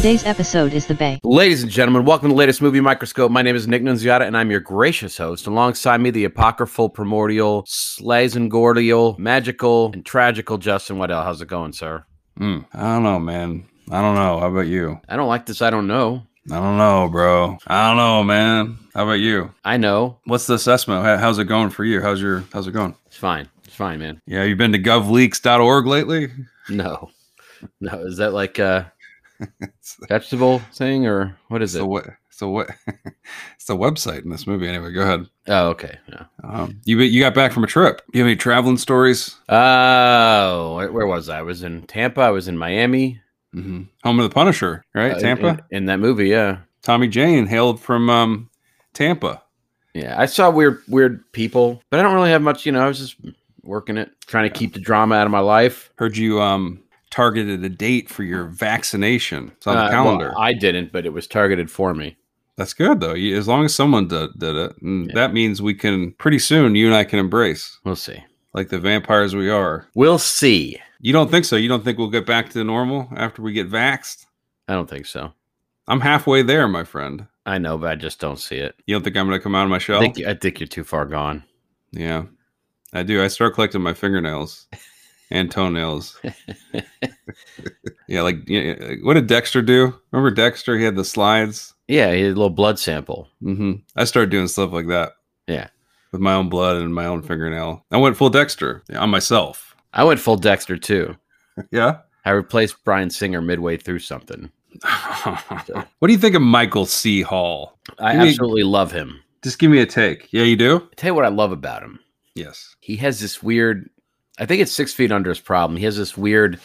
Today's episode is The Bay. Ladies and gentlemen, welcome to the latest movie microscope. My name is Nick Nunziata, and I'm your gracious host. Alongside me, the apocryphal, primordial, slazengordial, magical, and tragical Justin Waddell. How's it going, sir? Mm, I don't know, man. I don't know. How about you? I don't like this. I don't know. I don't know, bro. I don't know, man. How about you? I know. What's the assessment? How's it going for you? How's your How's it going? It's fine. It's fine, man. Yeah, you been to govleaks.org lately? No, no. Is that like a vegetable thing or what is it? what? It's the what? it's the website in this movie. Anyway, go ahead. Oh, okay. Yeah. Um, you you got back from a trip. You have any traveling stories? Oh, where- was I? I was in Tampa. I was in Miami. hmm Home of the Punisher, right? Uh, Tampa. in, in that movie. Yeah. Tommy Jane hailed from um, Tampa. Yeah, I saw weird, weird people, but I don't really have much. You know, I was just working it, trying to keep the drama out of my life. Heard you um targeted a date for your vaccination. It's on the Uh, well, calendar. I didn't, but it was targeted for me. That's good though. As long as someone did, did it, and Yeah. that means we can pretty soon. You and I can embrace We'll see. like the vampires we are. We'll see. You don't think so? You don't think we'll get back to the normal after we get vaxxed? I don't think so. I'm halfway there, my friend. I know, but I just don't see it. You don't think I'm going to come out of my I shell? think I think you're too far gone. yeah, I do. I start collecting my fingernails and toenails. yeah, like yeah, what did Dexter do? Remember Dexter? He had the slides. Yeah, he had a little blood sample. Mm-hmm. I started doing stuff like that. Yeah. with my own blood and my own fingernail. I went full Dexter on myself. I went full Dexter too. Yeah. I replaced Bryan Singer midway through something. what do you think of Michael C. Hall? I Give absolutely love him. Just give me a take. Yeah, you do? I tell you what I love about him. Yes. he has this weird i think it's six feet under his problem he has this weird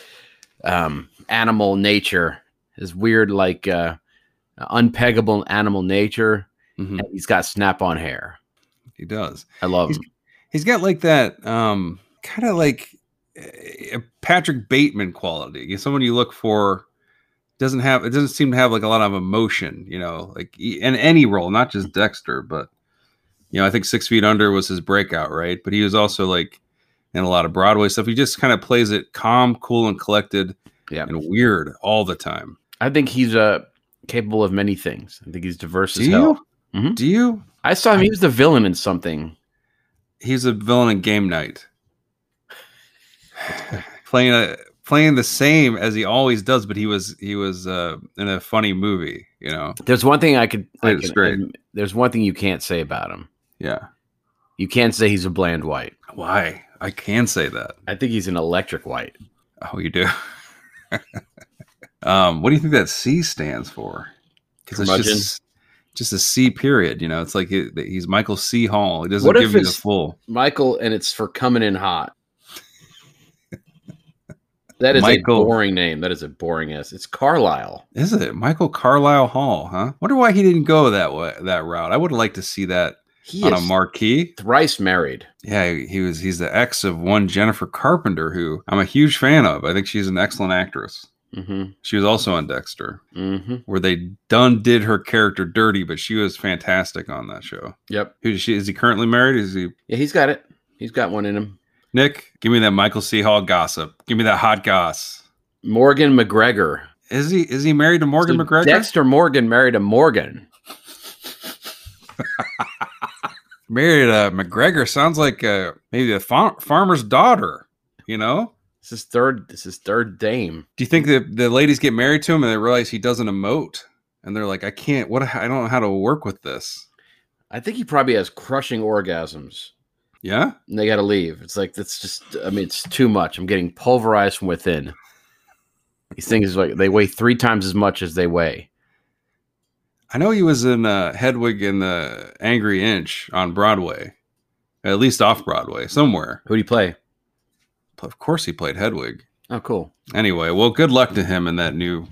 um animal nature his weird like uh unpeggable animal nature Mhm. and he's got snap-on hair He does. i love He's- him He's got like that um kind of like a Patrick Bateman quality. He's someone you look for doesn't have it doesn't seem to have like a lot of emotion, you know, like in any role, not just Dexter, but you know, I think Six Feet Under was his breakout, right? But he was also like in a lot of Broadway stuff. He just kind of plays it calm, cool, and collected, Yeah. and weird all the time. i think he's uh capable of many things i think he's diverse Do as you? hell Mhm. Do you? i saw him he was the villain in something He's a villain in Game Night, playing a playing the same as he always does, but he was he was uh, in a funny movie, you know. there's one thing i could, I could great. there's one thing you can't say about him Yeah. you can't say he's a bland white Why? I can say that. i think he's an electric white Oh, you do. um, what do you think that C stands for? Because it's just just a C period. You know, it's like it, he's Michael C. Hall. He doesn't What give you the full. Michael, and it's for coming in hot. That is Michael. a boring name. That is a boring ass. It's Carlisle. Is it Michael Carlisle Hall? Huh? Wonder why he didn't go that way that route. I would have liked to see that He on a marquee. thrice married. Yeah, he was. He's the ex of one Jennifer Carpenter, who I'm a huge fan of. I think she's an excellent actress. Mm-hmm. She was also on Dexter, Mm-hmm. where they done did her character dirty, but she was fantastic on that show. Yep. Who is she? Is he currently married? Is he Yeah, he's got it. He's got one in him. Nick? Give me that Michael C. Hall gossip. Give me that hot goss. Morgan McGregor. Is he is he married to Morgan So McGregor? Dexter Morgan married to Morgan. married uh, McGregor sounds like uh, maybe a far- farmer's daughter. You know? This is third. This is third dame. Do you think that the ladies get married to him and they realize he doesn't emote, and they're like, I can't. What? I don't know how to work with this. I think he probably has crushing orgasms. Yeah. And they got to leave. It's like that's just. I mean, it's too much. I'm getting pulverized from within. These things like they weigh three times as much as they weigh. I know he was in uh, Hedwig and the Angry Inch on Broadway, at least off Broadway somewhere. Who do you play? Of course, he played Hedwig. Oh, cool. Anyway, well, good luck to him in that new.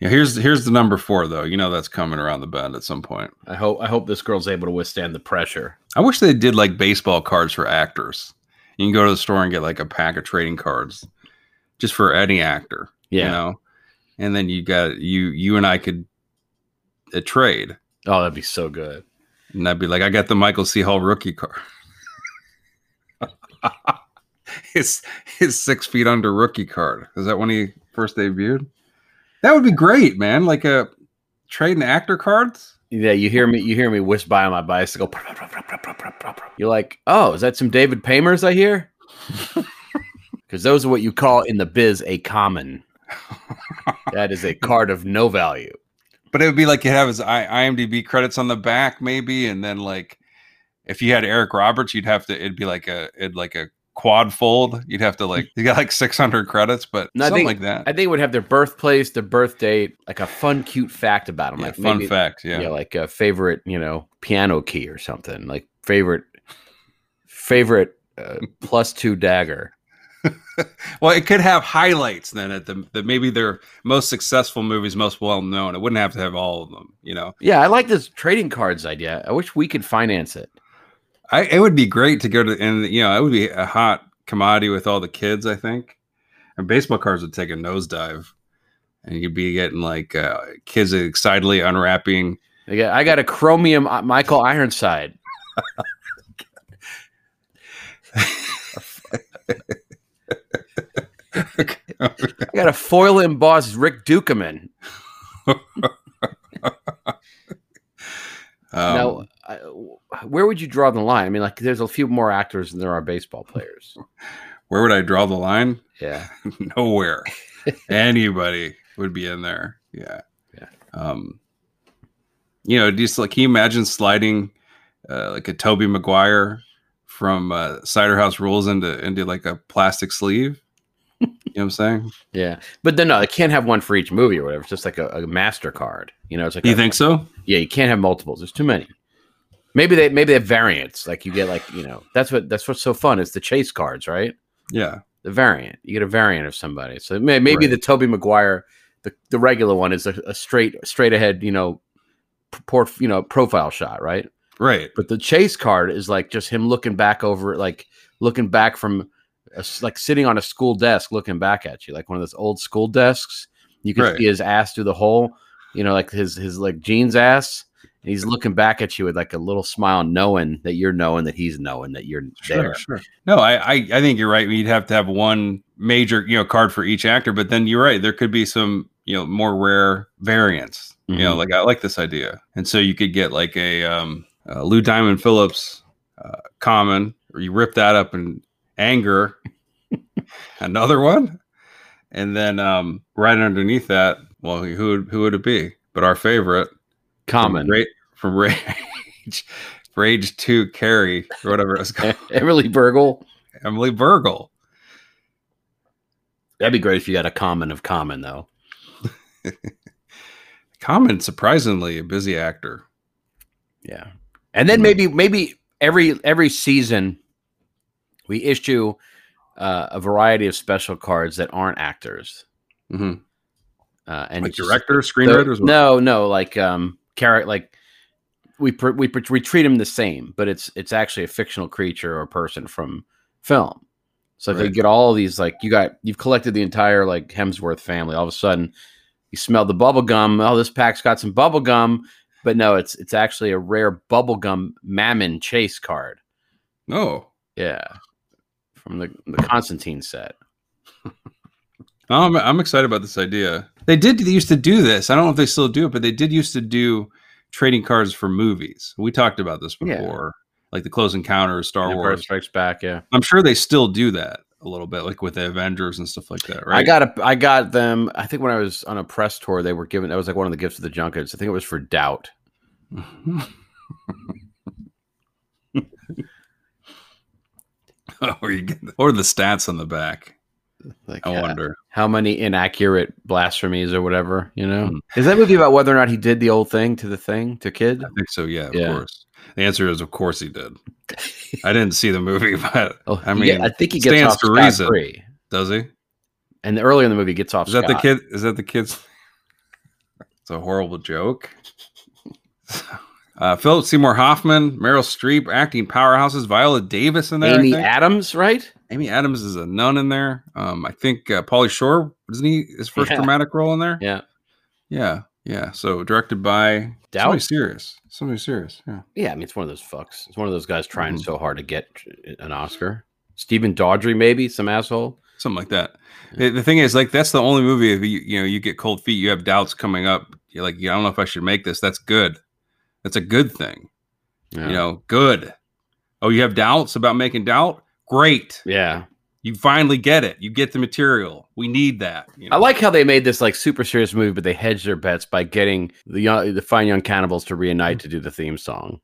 Yeah, here's here's the number four though. You know that's coming around the bend at some point. I hope I hope this girl's able to withstand the pressure. I wish they did like baseball cards for actors. You can go to the store and get like a pack of trading cards, just for any actor. Yeah. You know, and then you got you you and I could uh, trade, Oh, that'd be so good. and I'd be like, I got the Michael C. Hall rookie card. his his six feet under rookie card. Is that when he first debuted? That would be great, man. Like a trading actor cards. Yeah, you hear me. You hear me whisk by on my bicycle. You're like, oh, is that some David Pamers I hear? Because those are what you call in the biz a common. that is a card of no value. But it would be like you have his IMDb credits on the back, maybe, and then like if you had Eric Roberts, you'd have to. It'd be like a it'd like a quad fold. You'd have to like you got like six hundred credits, but No, something think- like that. I think it would have their birthplace, their birth date, like a fun, cute fact about them. yeah, like fun maybe, fact. Yeah. yeah, like a favorite, you know, piano key or something. Like favorite, favorite uh, plus two dagger. Well, it could have highlights then at the, the maybe their most successful movies, most well known. It wouldn't have to have all of them. You know, Yeah, I like this trading cards idea. I wish we could finance it. I it would be great to go to and you know it would be a hot commodity with all the kids. I think, and baseball cards would take a nosedive, and you'd be getting like uh, kids excitedly unwrapping. I got, I got a chromium uh, Michael Ironside. I got a foil embossed Rick Ducommun. Um, now, I, where would you draw the line? I mean, like, there's a few more actors than there are baseball players. where would I draw the line? Yeah, Nowhere. Anybody would be in there. Yeah. Yeah. Um, you know, just like, can you imagine sliding uh, like a Tobey Maguire from uh, Cider House Rules into into like a plastic sleeve? Know what I'm saying? yeah. But then no, they can't have one for each movie or whatever. It's just like a, a Mastercard. You know, it's like You a- think so? Yeah, you can't have multiples. There's too many. Maybe they maybe they have variants. Like you get like you know that's what that's what's so fun is the chase cards, right? Yeah. The variant. You get a variant of somebody. So may, maybe Right. the Tobey Maguire, the, the regular one is a, a straight straight ahead, you know, port you know profile shot, right? Right. But the chase card is like just him looking back over, like looking back from, a like sitting on a school desk, looking back at you, like one of those old school desks. You can Right. see his ass through the hole, you know, like his his like jeans ass. And he's looking back at you with like a little smile, knowing that you're knowing that he's knowing that you're there. sure. No, I, I I think you're right. You'd have to have one major, you know, card for each actor, but then you're right. There could be some, you know, more rare variants. You know, Mhm. like I like this idea, and so you could get like a um, uh, Lou Diamond Phillips uh, common, or you rip that up in anger, another one, and then um, right underneath that, well, who would who would it be? But our favorite, Common. from, Ra- from Rage, Rage Two, Carrie, or whatever it's called, Emily Bergl. Emily Bergl. That'd be great if you got a common of common though. Common, surprisingly, a busy actor. Yeah. And then Mhm. maybe maybe every every season we issue uh, a variety of special cards that aren't actors. hmm Uh, and Like directors, screenwriters. no, no, like um character like we pr- we pr- we treat them the same, but it's it's actually a fictional creature or person from film. So if they get all these like you got you've collected the entire like Hemsworth family. All of a sudden, you smell the bubble gum. Oh, this pack's got some bubble gum, but no, it's it's actually a rare bubble gum Mammon Chase card. No. Yeah, from the the Constantine set. I'm, I'm excited about this idea. They did they used to do this. I don't know if they still do it, but they did used to do trading cards for movies. We talked about this Yeah. before, like the Close Encounters, Star Empire Wars. Strikes Back. Yeah, I'm sure they still do that a little bit, like with the Avengers and stuff like that, right? I got a, I got them. I think when I was on a press tour, they were given. That was like one of the gifts of the junkets. I think it was for Doubt. or you get, or the stats on the back. Like, I uh, wonder. how many inaccurate blasphemies or whatever. You know, Hmm. is that movie about whether or not he did the old thing to the thing to kid? I think so. Yeah, of course. The answer is, of course, he did. I didn't see the movie, but Oh, I mean, mean, I think he gets stands off to reason. free. does he? And earlier in the movie, he gets off. Is that the kid? Is that the kid's? It's a horrible joke. Uh, Philip Seymour Hoffman, Meryl Streep, acting powerhouses. Viola Davis in there. I Amy. Adams, right? Amy Adams is a nun in there. Um, I think uh, Pauly Shore isn't he his first Yeah. dramatic role in there? Yeah. yeah, yeah. So directed by Doubt. somebody serious. Somebody serious. Yeah. Yeah, I mean, it's one of those fucks. It's one of those guys trying Mhm. so hard to get an Oscar. Stephen Daldry, maybe some asshole. something like that. The- The thing is, like, that's the only movie. If you you know you get cold feet, you have doubts coming up. You're like, yeah, I don't know if I should make this. That's good. That's a good thing. Yeah. You know, good. Oh, you have doubts about making doubt? Great. yeah. You finally get it. You get the material. We need that. You I like how they made this like super serious movie, but they hedged their bets by getting the young, the fine young cannibals to reunite to do the theme song.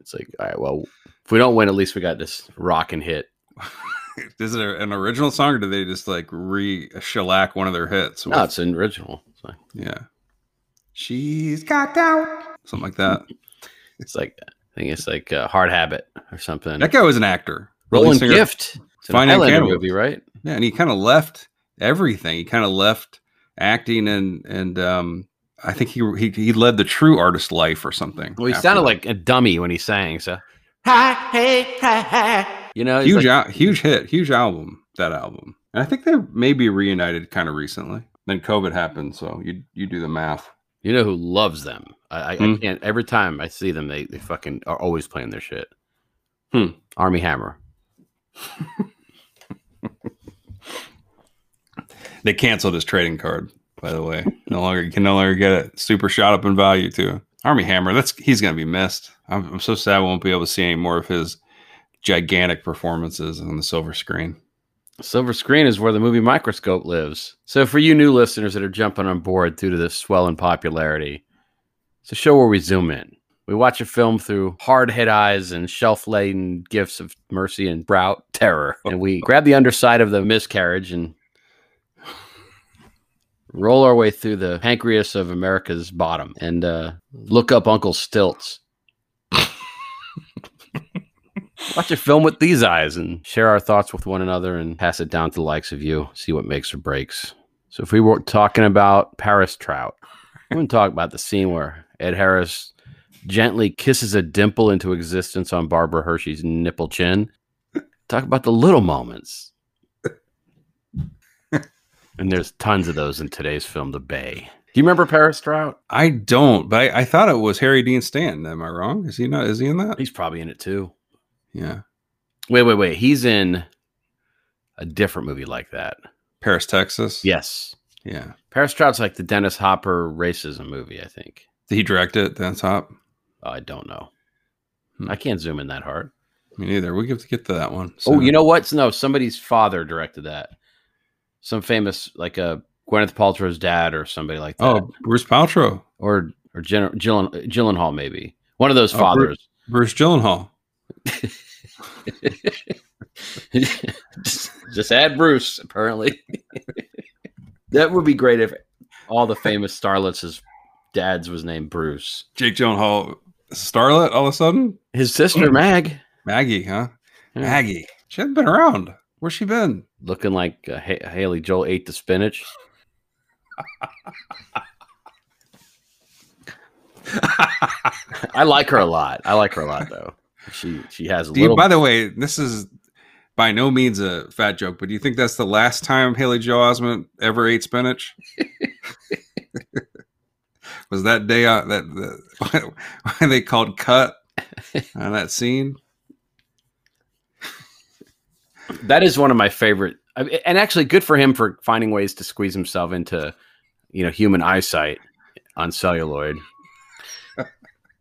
It's like, all right, well, if we don't win, at least we got this rock and hit. Is it an original song, or do they just like re shellac one of their hits? No, it's an original. Like, yeah. She's got doubt. Something like that. it's like I think it's like uh, Hard Habit or something. That guy was an actor. Roland singer- Gift. It's an Highlander movie, right? Yeah, and he kind of left everything. He kind of left acting and and um I think he he he led the true artist life or something. Well, he sounded that. like a dummy when he sang. So, hi, hey, hi, hi. You know, huge like- al- huge hit, huge album, that album. And I think they maybe reunited kind of recently. Then COVID happened, so you you do the math. You know who loves them? I, I, Hmm. I can't. Every time I see them, they, they fucking are always playing their shit. Hmm. Armie Hammer. They canceled his trading card, by the way. No longer you can no longer get it. Super shot up in value too. Armie Hammer, that's he's gonna be missed. I'm, I'm so sad we won't be able to see any more of his gigantic performances on the silver screen. Silver screen is where the movie Microscope lives. So, for you new listeners that are jumping on board due to this swell in popularity, it's a show where we zoom in. We watch a film through hard hit eyes and shelf laden gifts of mercy and brow terror. And we grab the underside of the miscarriage and roll our way through the pancreas of America's bottom and uh, look up Uncle Stilts. Watch a film with these eyes and share our thoughts with one another and pass it down to the likes of you. See what makes or breaks. So, if we were talking about Paris Trout, we're going to talk about the scene where Ed Harris gently kisses a dimple into existence on Barbara Hershey's nipple chin. Talk about the little moments. and there's tons of those in today's film, The Bay. Do you remember Paris Trout? I don't, but I, I thought it was Harry Dean Stanton. Am I wrong? Is he not? Is he in that? He's probably in it too. Yeah, Wait, wait, wait. He's in a different movie like that. Paris, Texas. Yes. yeah. Paris Trout's like the Dennis Hopper racism movie, I think. Did he direct it? That's top. I don't know. Hmm. I can't zoom in that hard. Me neither. We have to get to that one. Oh, soon. you know what? No, somebody's father directed that. Some famous, like a Gwyneth Paltrow's dad or somebody like that. Oh, Bruce Paltrow, or or Jen, Gillen, Gyllenhaal, maybe one of those Oh, fathers. Bruce Gyllenhaal. Just, just add Bruce. Apparently, that would be great if all the famous starlets' dads was named Bruce. Jake Gyllenhaal, starlet. All of a sudden, His sister Mag, Maggie, huh? Yeah. Maggie. She hasn't been around. Where's she been? looking like uh, Ha- Haley Joel ate the spinach. I like her a lot. I like her a lot, though. She she has a Do you, by the way, this is by no means a fat joke, but do you think that's the last time Haley Joel Osment ever ate spinach? Was that day out that the, why they called cut on that scene? that is one of my favorite, and actually good for him for finding ways to squeeze himself into you know human eyesight on celluloid.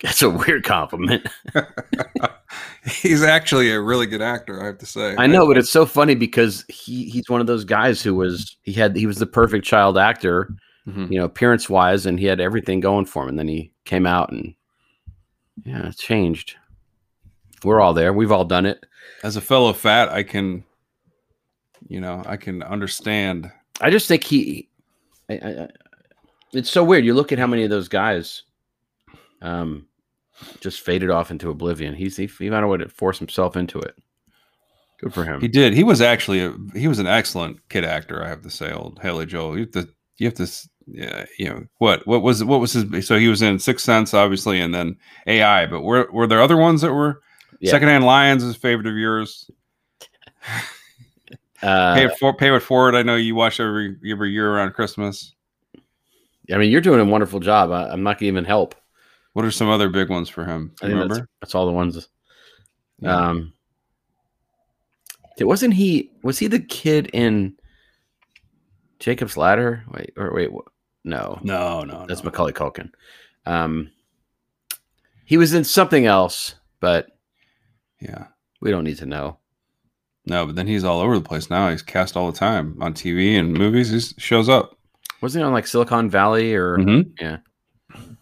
That's a weird compliment. He's actually a really good actor, I have to say. I know, but it's so funny because he he's one of those guys who was he had he was the perfect child actor, Mhm. you know, appearance wise, and he had everything going for him. And then he came out and yeah, changed. We're all there. We've all done it. As a fellow fat, I can, you know, I can understand. I just think he. I, I, I- it's so weird. You look at how many of those guys, um, just faded off into oblivion. He's he, he found a way to force himself into it. Good for him. He did. He was actually a, he was an excellent kid actor, I have to say. Old Haley Joel. You have to you have to yeah, you know what what was what was his so he was in Sixth Sense obviously and then AI, but were were there other ones that were Yeah. Secondhand Lions is a favorite of yours. Uh, pay it for, pay it forward. I know you watch every every year around Christmas. I mean, you're doing a wonderful job. I, I'm not going to even help. What are some other big ones for him? I think that's, remember? that's all the ones. Yeah. Um, it wasn't he? Was he the kid in Jacob's Ladder? Wait, or wait, no, no, no, that's no. Macaulay Culkin. Um, he was in something else, but yeah. we don't need to know. No, but then he's all over the place now. He's cast all the time on TV and movies. He shows up. Wasn't he on like Silicon Valley or? Mhm. Yeah.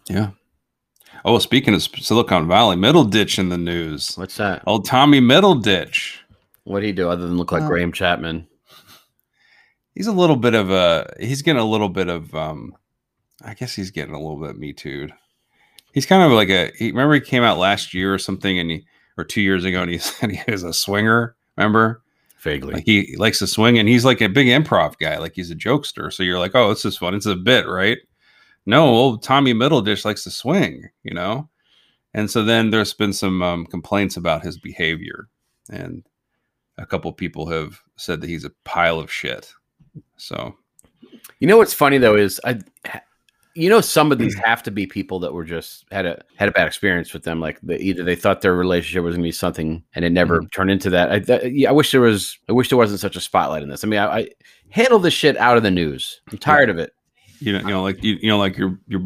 Yeah. Oh, speaking of Silicon Valley, Middleditch in the news. What's that? Old Tommy Middleditch. What would he do other than look like Oh. Graham Chapman? He's a little bit of a. He's getting a little bit of. um I guess he's getting a little bit me too. He's kind of like a. He, remember he came out last year or something, and he or two years ago, and he said he was a swinger. Remember? Vaguely. Like he likes to swing, and he's like a big improv guy. Like he's a jokester. So you're like, oh, this is fun. It's a bit, right? No, old Tommy Middleditch likes to swing, you know. And so then there's been some um, complaints about his behavior, and a couple people have said that he's a pile of shit. So You know what's funny though is I, you know, some of these have to be people that were just had a had a bad experience with them. Like the, either they thought their relationship was going to be something and it never turned into that. I, that- yeah, I wish there was. I wish there wasn't such a spotlight in this. I mean, I, I handle this shit out of the news. I'm tired of it. You know, you know, like you, you know, like your your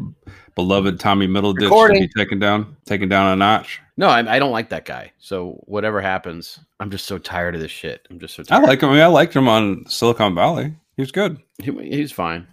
beloved Tommy Middleditch Recording. be taken down, taken down a notch. No, I, I don't like that guy. So whatever happens, I'm just so tired of this shit. I'm just so tired. I like him. I, mean, I liked him on Silicon Valley. He was good. He, he's fine.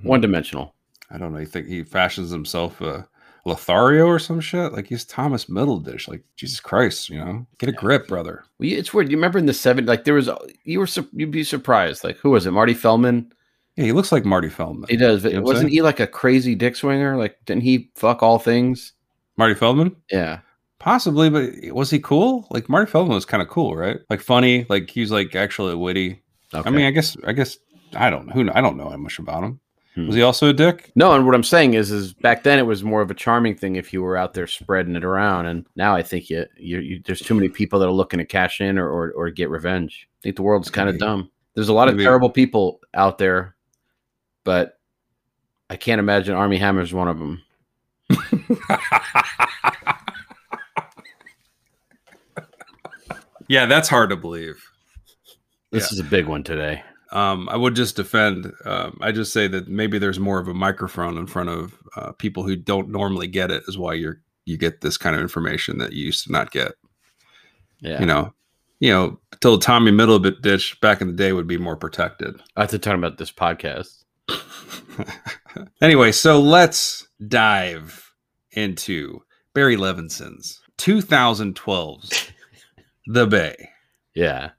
Hmm. One dimensional. I don't know. You think he fashions himself a Lothario or some shit? Like he's Thomas Middleditch. Like Jesus Christ, you know, get a grip, brother. Well, it's weird. You remember in the '70s, like there was you were you'd be surprised. Like who was it? Marty Feldman. Yeah, he looks like Marty Feldman. He does. You know Wasn't he like a crazy dick swinger? Like, didn't he fuck all things? Marty Feldman, Yeah. possibly, but was he cool? Like Marty Feldman was kind of cool, right? Like funny. Like he was like actually witty. Okay. I mean, I guess, I guess, I don't know. Who I don't know that much about him. Hmm. Was he also a dick? no, and what I'm saying is, is back then it was more of a charming thing if you were out there spreading it around, and now I think you, you, you there's too many people that are looking to cash in or or, or get revenge. I think the world's kind of dumb. There's a lot of terrible people out there, but I can't imagine Armie Hammer's one of them. yeah, that's hard to believe. This is a big one today. Um, I would just defend. Um, I just say that maybe there's more of a microphone in front of uh, people who don't normally get it. Is why you're you get this kind of information that you used to not get. Yeah. You know, you know, till Tommy Middlebit ditch back in the day would be more protected. I have to talk about this podcast. anyway, so let's dive into Barry Levinson's 2012's The Bay. Yeah.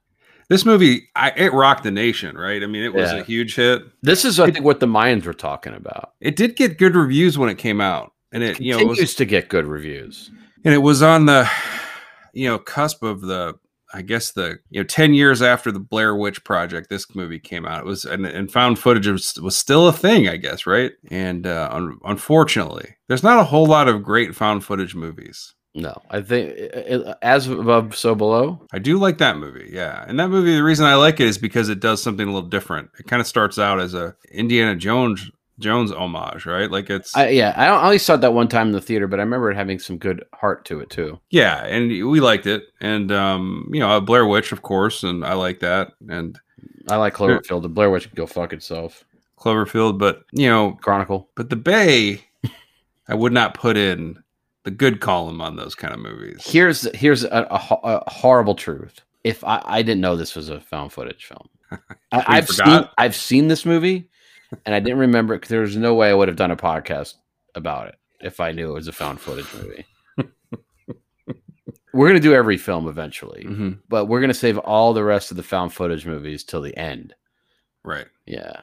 This movie, I, it rocked the nation, right? I mean, it was Yeah. a huge hit. This is, I think, what the Mayans were talking about. It did get good reviews when it came out, and it you know it was to get good reviews. and it was on the you know cusp of the I guess the you know ten years after the Blair Witch Project, this movie came out. It was and, and found footage was, was still a thing, I guess, right? And uh, un- unfortunately, there's not a whole lot of great found footage movies. No, I think uh, as above, so below. I do like that movie, yeah. And that movie, the reason I like it is because it does something a little different. It kind of starts out as a Indiana Jones Jones homage, right? Like it's I, yeah, I, I only saw it that one time in the theater, but I remember it having some good heart to it too. yeah, and we liked it. And um, you know, Blair Witch, of course, and I like that. And I like Cloverfield. The Blair Witch can go fuck itself. Cloverfield, but you know, Chronicle. but the Bay, I would not put in the good column on those kind of movies. Here's here's a, a a horrible truth. If I, I didn't know this was a found footage film, I, I've seen? I've seen this movie, and I didn't remember it because was no way I would have done a podcast about it if I knew it was a found footage movie. we're gonna do every film eventually, Mhm. but we're gonna save all the rest of the found footage movies till the end. Right. Yeah,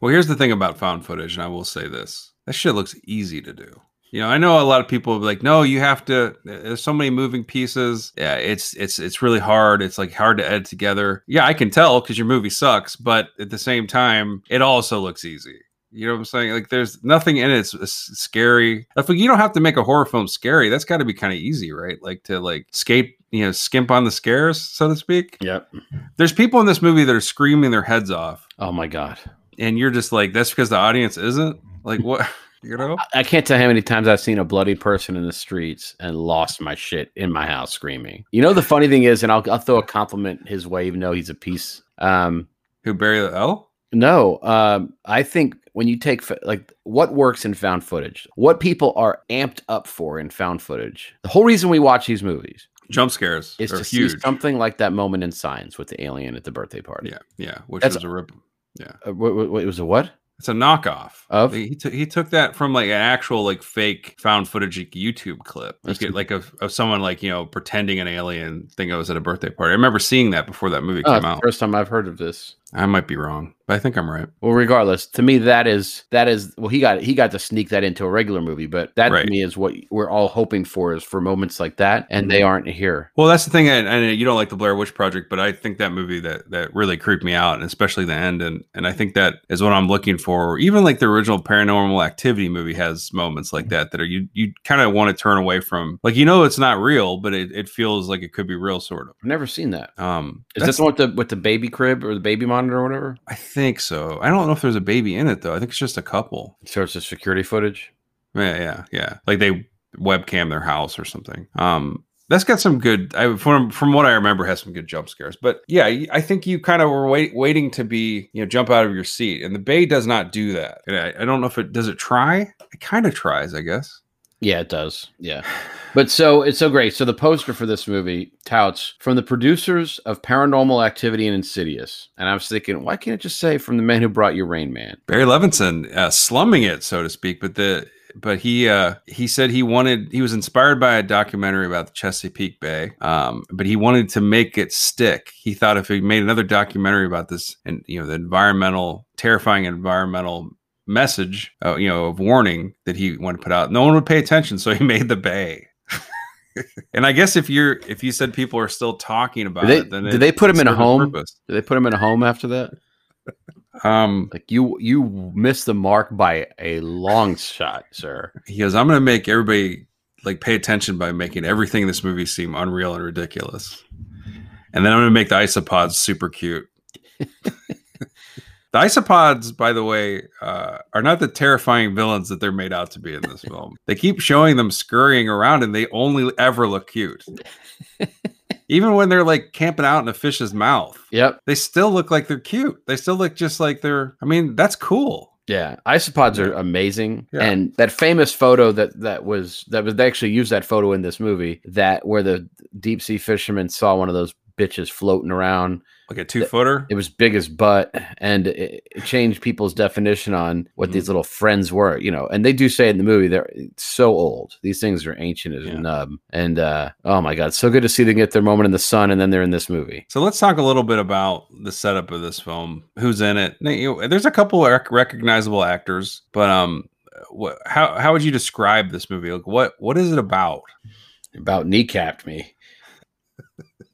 Well, here's the thing about found footage, and I will say this: that shit looks easy to do. You know, I know a lot of people will be like, "No, you have to." There's so many moving pieces. Yeah, it's it's it's really hard. It's like hard to edit together. Yeah, I can tell because your movie sucks, but at the same time, it also looks easy. You know what I'm saying? Like, there's nothing in it. It's, it's scary. If you don't have to make a horror film scary, that's got to be kind of easy, right? Like to like skate, you know, skimp on the scares, so to speak. yep. There's people in this movie that are screaming their heads off Oh my god, and you're just like that's because the audience isn't like what you know I- I can't tell how many times I've seen a bloody person in the streets and lost my shit in my house screaming. You know the funny thing is, and I'll I'll throw a compliment his way, even though he's a piece. Um, who bury the l No, um, I think when you take like what works in found footage, what people are amped up for in found footage, the whole reason we watch these movies jump scares is are to huge see something like that moment in Signs with the alien at the birthday party. yeah yeah which That's- was a rip Uh, what, what, it was a what? It's a knockoff Of? he, took he took that from like an actual like fake found footage youtube clip That's like, like of, of someone like you know pretending an alien thing I was at a birthday party i remember seeing that before that movie Oh, came out first time I've heard of this. I might be wrong but i think i'm right Well, regardless, to me that is that is well he got he got to sneak that into a regular movie, but that Right. to me is what we're all hoping for is for moments like that, and Mm-hmm. they aren't here. Well, that's the thing, and, and you don't like the Blair Witch Project, but I think that movie that that really creeped me out, and especially the end, and and I think that is what I'm looking for. Even like the original Paranormal Activity movie has moments like that that are you you kind of want to turn away from, like you know it's not real, but it, it feels like it could be real, sort of. I've never seen that. Um, Is this one with the with the baby crib or the baby monitor or whatever? I think so. I don't know if there's a baby in it though. I think it's just a couple. So it's a security footage. Yeah, yeah, yeah. Like they webcam their house or something. Um, that's got some good. I from from what I remember, has some good jump scares. But yeah, I think you kind of were wait, waiting to be you know jump out of your seat, and the Bay does not do that. And I, I don't know if it does. It try. It kind of tries, I guess. Yeah, it does. Yeah. But so it's so great. So the poster for this movie touts from the producers of Paranormal Activity and Insidious. And I was thinking, why can't it just say from the man who brought you Rain Man? Barry Levinson uh, slumming it, so to speak. But the but he uh, he said he wanted he was inspired by a documentary about the Chesapeake Bay, um, but he wanted to make it stick. He thought if he made another documentary about this and you know the environmental terrifying environmental message, uh, you know, of warning that he wanted to put out, no one would pay attention, so he made the Bay. and I guess if you're if you said people are still talking about Did they- it, then did it- they put him in a home? purpose. Did they put him in a home after that? Um, Like you you missed the mark by a long shot, sir. he goes, I'm going to make everybody like pay attention by making everything in this movie seem unreal and ridiculous. And then I'm going to make the isopods super cute. the isopods, by the way, uh, are not the terrifying villains that they're made out to be in this film. They keep showing them scurrying around and they only ever look cute. Even when they're like camping out in a fish's mouth, Yep. they still look like they're cute. They still look just like they're, I mean, that's cool. Yeah, isopods are amazing, Yeah. and that famous photo that that was that was they actually used that photo in this movie that where the deep sea fishermen saw one of those bitches floating around. Like a two footer. It was big as butt, and it, it changed people's definition on what Mm-hmm. these little friends were. You know, and they do say in the movie they're so old. These things are ancient as Yeah. a nub, and uh, oh my god, so good to see them get their moment in the sun, and then they're in this movie. So let's talk a little bit about the setup of this film. Who's in it? Now, you know, there's a couple rec- recognizable actors, but um, what, how how would you describe this movie? Like, what what is it about? about kneecapped me.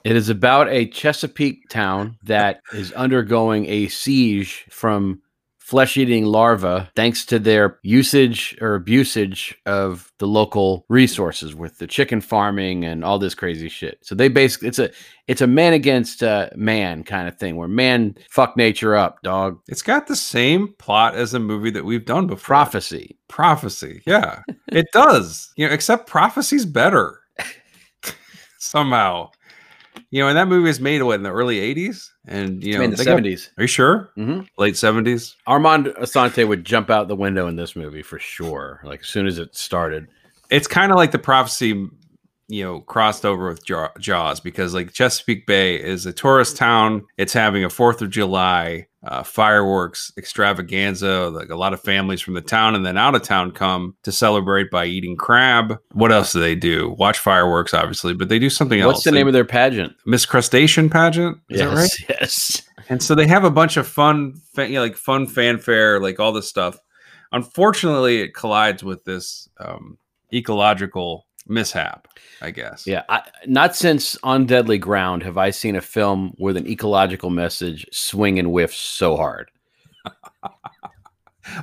It is about a Chesapeake town that is undergoing a siege from flesh-eating larvae thanks to their usage or abusage of the local resources with the chicken farming and all this crazy shit. So they basically it's a it's a man against uh, man kind of thing where man fuck nature up, dog. It's got the same plot as a movie that we've done before. Prophecy. Prophecy. Yeah, it does. You know, except prophecy's better somehow. You know, and that movie was made what in the early '80s, and you know, in the they got- seventies. are you sure? hmm Late '70s. Armand Assante would jump out the window in this movie for sure. Like as soon as it started. It's kind of like the prophecy, you know, crossed over with Jaws because like Chesapeake Bay is a tourist town. It's having a Fourth of July uh, fireworks extravaganza. Like a lot of families from the town and then out of town come to celebrate by eating crab. What else do they do? Watch fireworks, obviously, but they do something else. What's the name of their pageant? Miss Crustacean pageant? Is that right? yes. And so they have a bunch of fun, fa- you know, like fun fanfare, like all this stuff. Unfortunately, it collides with this um, ecological mishap, I guess. Yeah, I, not since On Deadly Ground have I seen a film with an ecological message swing and whiff so hard.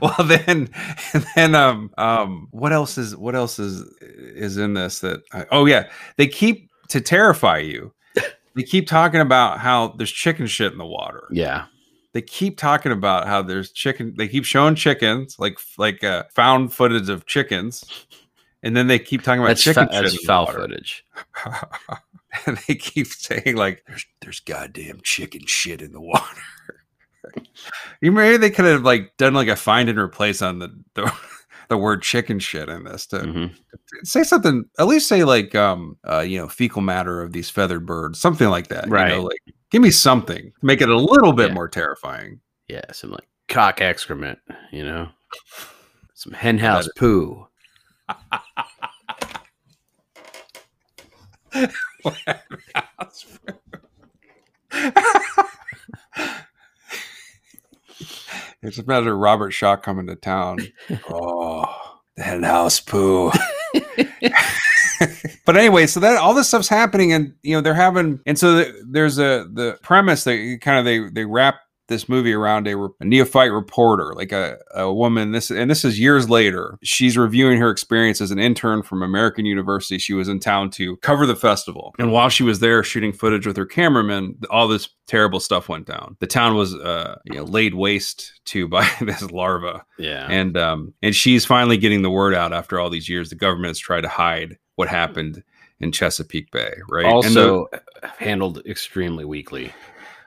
Well, then, then, um, um, what else is what else is is in this? That I, oh yeah, they keep to terrify you. They keep talking about how there's chicken shit in the water. Yeah, they keep talking about how there's chicken they keep showing chickens like like uh, found footage of chickens and then they keep talking about that's, chicken fa- shit that's foul water. footage. and they keep saying like there's there's goddamn chicken shit in the water you maybe they could have like done like a find and replace on the the, the word chicken shit in this to Mhm. say something at least say like um uh you know fecal matter of these feathered birds something like that you Right. know, like give me something make it a little bit Yeah. more terrifying Yeah, some like cock excrement, you know, some henhouse poo. It's a matter of Robert Shaw coming to town. oh, the hen house poo. but anyway, so that all this stuff's happening, and you know they're having, and so the, there's a the premise that kind of they they wrap this movie around a, a neophyte reporter, like a, a woman. This and this is years later. She's reviewing her experience as an intern from American University. She was in town to cover the festival, and while she was there shooting footage with her cameraman, all this terrible stuff went down. The town was uh, you know laid waste to by this larva Yeah, and um and she's finally getting the word out after all these years the government has tried to hide what happened in chesapeake bay right And the- also handled extremely weakly.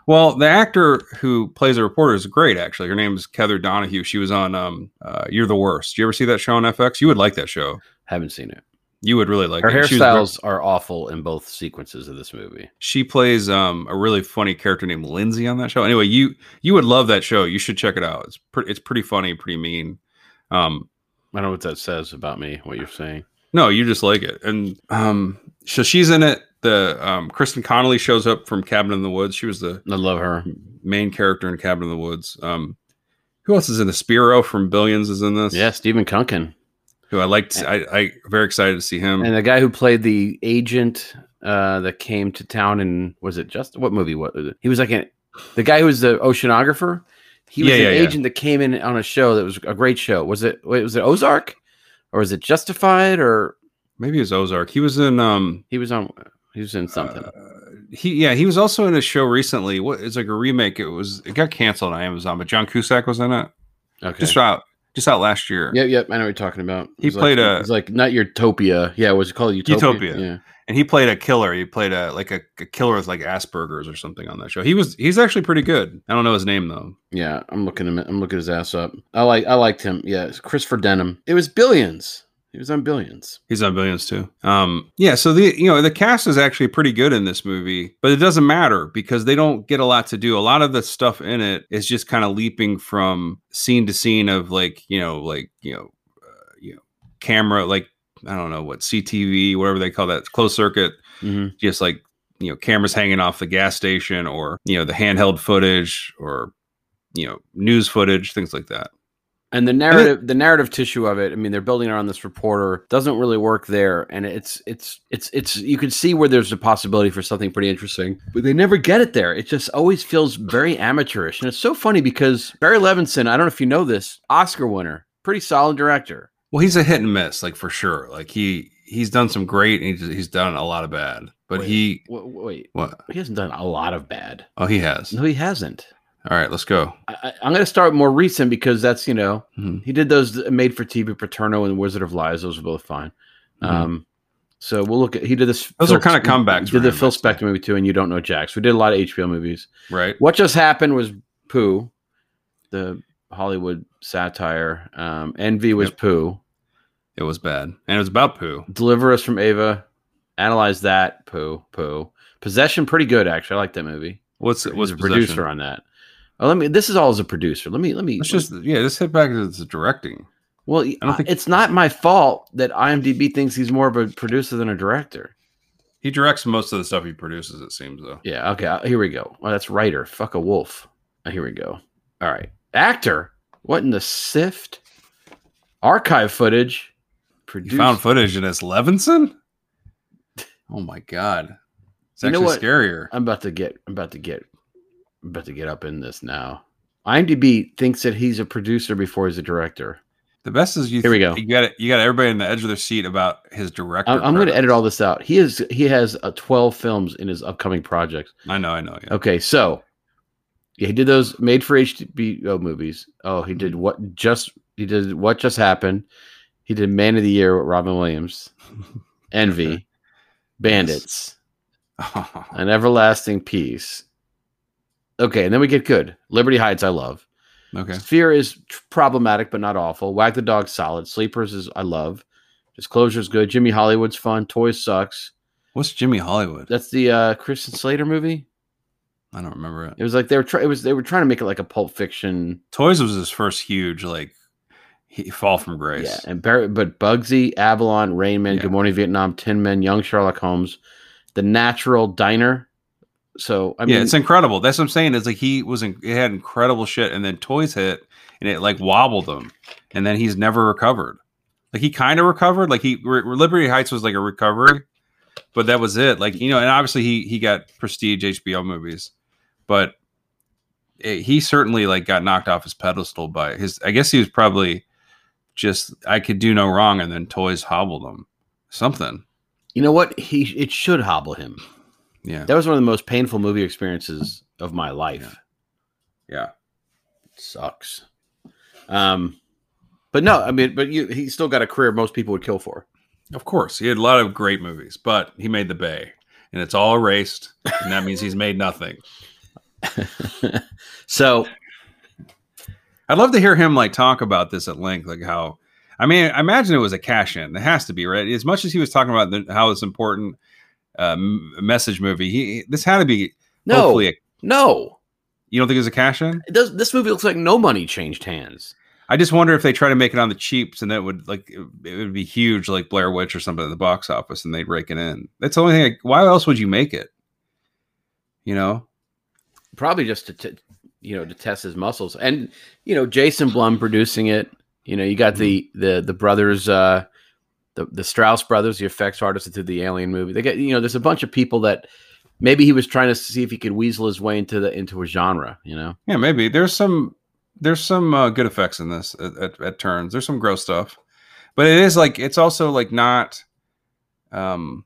Well the actor who plays the reporter is great actually her name is Kether Donohue she was on um uh, you're the worst you ever see that show on fx you would like that show Haven't seen it. you would really like Her it She was ver- hairstyles are awful in both sequences of this movie. she plays um a really funny character named lindsay on that show anyway you you would love that show you should check it out it's pretty it's pretty funny pretty mean um I don't know what that says about me. What you're saying? No, you just like it. And um so she's in it. The um Kristen Connolly shows up from Cabin in the Woods. She was the I love her. main character in Cabin in the Woods. Um who else is in the Spiro from Billions is in this? Yeah, Stephen Kunken. Who I liked I I very excited to see him. And the guy who played the agent uh, that came to town and was it just what movie was it? He was like an, the guy who was the oceanographer. He was Yeah, an yeah, yeah. agent that came in on a show that was a great show. Was it wait, was it Ozark or was it Justified or Maybe it was Ozark. He was in um he was on he was in something. uh, he yeah, he was also in a show recently. What it's like a remake. It was it got canceled on Amazon, but John Cusack was in it. okay. Just out just out last year. Yep, yep. I know what you're talking about. He It played like, a- It was like not Utopia. Yeah, was it called Utopia? Utopia. Yeah. and he played a killer. He played a like a, a killer with like Asperger's or something on that show. He was he's actually pretty good. I don't know his name though. Yeah, I'm looking him. I'm looking his ass up. I like. I liked him. Yeah, it's Christopher Denham. It was Billions. He was on Billions. He's on Billions too. Um, yeah. So the you know the cast is actually pretty good in this movie, but it doesn't matter because they don't get a lot to do. A lot of the stuff in it is just kind of leaping from scene to scene of like you know like you know uh, you know camera like I don't know what CTV whatever they call that closed circuit hmm just like you know cameras hanging off the gas station or you know the handheld footage or you know news footage things like that And the narrative, the narrative tissue of it. I mean, they're building around this reporter. Doesn't really work there, and it's it's it's it's. You can see where there's a possibility for something pretty interesting, but they never get it there. It just always feels very amateurish, and it's so funny because Barry Levinson. I don't know if you know this, Oscar winner, pretty solid director. well he's a hit and miss like for sure like he he's done some great and he's, he's done a lot of bad but Wait. he Wait, wait, what he hasn't done a lot of bad. oh he has No, he hasn't. All right let's go I, I'm going to start more recent because that's you know Mhm. he did those made for TV Paterno and Wizard of Lies. Those were both fine. Mhm. Um, So we'll look at. He did this. Those are kinda comebacks did the Phil Spector movie too, and you don't know Jax. We did a lot of HBO movies. Right. What just happened was Pooh, the Hollywood satire. Um, Envy was Yep. Pooh. It was bad, and it was about poo. Deliver Us from Ava. Analyze that. Pooh. Pooh. Possession, pretty good actually. I like that movie. What's what's a producer on that. Oh, let me. This is all as a producer. Let me. Let me. Let's just yeah, let's hit back to the directing. Well, don't think- it's not my fault that IMDb thinks he's more of a producer than a director. He directs most of the stuff he produces. It seems though. Yeah. Okay. uh, Here we go. Well, that's writer. Fuck a wolf. Uh, here we go. All right. Actor. What in the sift? Archive footage. You found footage and it's Levinson. Oh my god, it's You know actually what? scarier. I'm about to get. I'm about to get. About to get up in this now. IMDb thinks that he's a producer before he's a director. The best is you. Here we go. You got it. You got everybody on the edge of their seat about his director. I'm, I'm going to edit all this out. He is. He has uh, 12 films in his upcoming projects. I know. I know. Yeah. Okay, so yeah, he did those made for HBO movies. Oh, he did what just he did what just happened. He did Man of the Year with Robin Williams, Envy. Bandits, An Everlasting Peace. Okay, and then we get good. Liberty Heights, I love. okay. Sphere is tr- problematic but not awful. Wag the Dog, solid. Sleepers is I love. Disclosure is good. Jimmy Hollywood's fun. Toys sucks. What's Jimmy Hollywood? That's the uh, Christian Slater movie. I don't remember it. It was like they were trying. It was they were trying to make it like a Pulp Fiction. Toys was his first huge like he fall from grace. Yeah, and Barry, but Bugsy, Avalon, Rain Man, Yeah. Good Morning Vietnam, Tin Men, Young Sherlock Holmes, The Natural Diner. So I mean, yeah, it's incredible. That's what I'm saying. Is like he was in, it had incredible shit, and then Toys hit, and it like wobbled him, and then he's never recovered. Like he kind of recovered. Like he Re- Liberty Heights was like a recovery, but that was it. Like you know, and obviously he he got prestige HBO movies, but it, he certainly like got knocked off his pedestal by his. I guess he was probably just I could do no wrong, and then Toys hobbled him. Something. you know what? He it should hobble him. Yeah. That was one of the most painful movie experiences of my life. Yeah. Sucks. Um, but no, I mean, but you he still got a career most people would kill for. Of course, he had a lot of great movies, but he made The Bay, and it's all erased, and that means he's made nothing. so I'd love to hear him like talk about this at length, like how. I mean, I imagine it was a cash in. It has to be right. As much as he was talking about the, how it's important uh, message movie, he this had to be. no, Hopefully, a, no, you don't think it was a cash in? it does. This movie looks like no money changed hands. I just wonder if they try to make it on the cheaps, and that would like it, it would be huge, like Blair Witch or something at the box office, and they'd rake it in. That's the only thing. Like, why else would you make it? You know, Probably just to, t- you know, to test his muscles, and you know, Jason Blum producing it. You know, you got the the the brothers, uh, the the Strause brothers, the effects artists that did the Alien movie. They get you know, there's a bunch of people that maybe he was trying to see if he could weasel his way into the into a genre. You know, Yeah, maybe there's some there's some uh, good effects in this at, at, at turns. There's some gross stuff, but it is like it's also like not um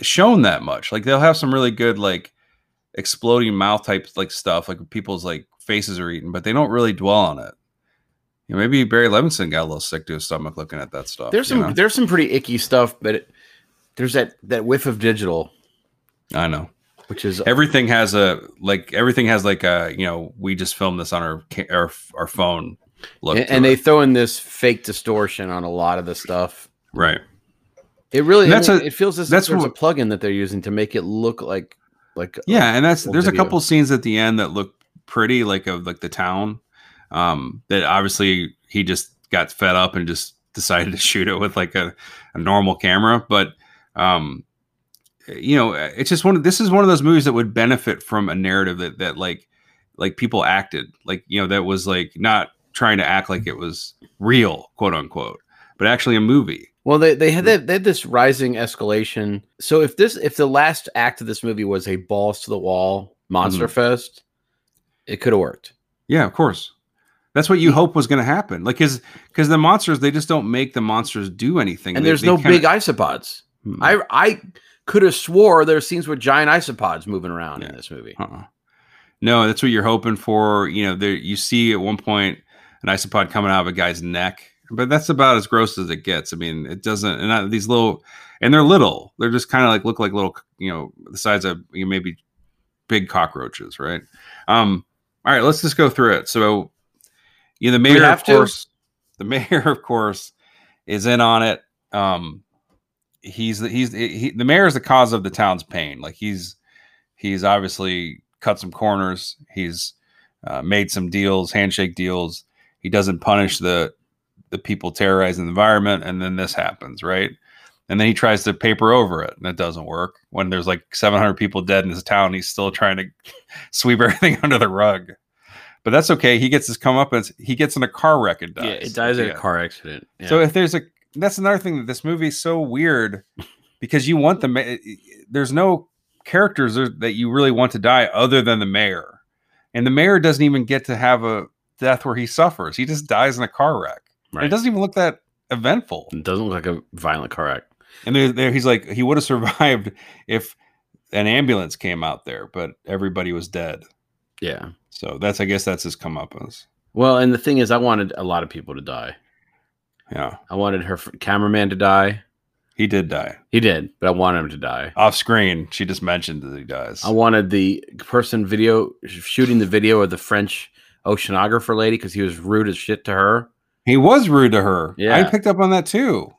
shown that much. Like they'll have some really good like exploding mouth type like stuff, like people's like faces are eaten, but they don't really dwell on it. You know, maybe Barry Levinson got a little sick to his stomach looking at that stuff. there's some know? there's some pretty icky stuff, but it, there's that that whiff of digital, I know which is uh, everything has a like everything has like a you know we just filmed this on our our, our phone look and, and they throw in this fake distortion on a lot of the stuff. right. It really And that's I mean, a- it feels as that's if there's a what- plugin that they're using to make it look like like Yeah, and that's there's a couple scenes at the end that look pretty, like of like the town. Um, that obviously he just got fed up and just decided to shoot it with like a, a normal camera. But um, you know, it's just one. Of, this is one of those movies that would benefit from a narrative that that like like people acted like you know that was like not trying to act like it was real, quote unquote, but actually a movie. Well, they they had they, they had this rising escalation. So if this if the last act of this movie was a balls to the wall monster Mm-hmm. fest, it could have worked. Yeah, of course. That's what you hope was going to happen. Like, because because the monsters, they just don't make the monsters do anything. And They- there's they no kinda- big isopods. Hmm. I I could have swore there are scenes with giant isopods moving around in this movie. Uh-uh. No, that's what you're hoping for. You know, there you see at one point an isopod coming out of a guy's neck but that's about as gross as it gets. I mean, it doesn't. And I, these little, and they're little. They're just kind of like look like little, you know, the size of you know, maybe big cockroaches, right? Um. All right, let's just go through it. So, yeah, the mayor, of to? course, the mayor, of course, is in on it. Um, he's the he's he, the mayor is the cause of the town's pain. Like he's he's obviously cut some corners. He's uh, made some deals, handshake deals. He doesn't punish the the people terrorizing the environment, and then this happens, right? And then he tries to paper over it, and it doesn't work. When there's like 700 people dead in his town, he's still trying to sweep everything under the rug. But that's okay. He gets his comeuppance. He gets in a car wreck and dies. Yeah, it dies in Yeah. a car accident. Yeah. So if there's a that's another thing that this movie is so weird because you want the ma- eh, eh, there's no characters that you really want to die other than the mayor, and the mayor doesn't even get to have a death where he suffers. He just dies in a car wreck. And It doesn't even look that eventful. it doesn't look like a violent car wreck. And there, there he's like he would have survived if an ambulance came out there, but everybody was dead. Yeah. So that's I guess that's his comeuppance. Well, and the thing is, I wanted a lot of people to die. Yeah, I wanted her cameraman to die. he did die He did, but I wanted him to die. off screen. She just mentioned that he dies. I wanted the person video shooting the video of the French oceanographer lady because he was rude as shit to her. He was rude to her. Yeah. I picked up on that too.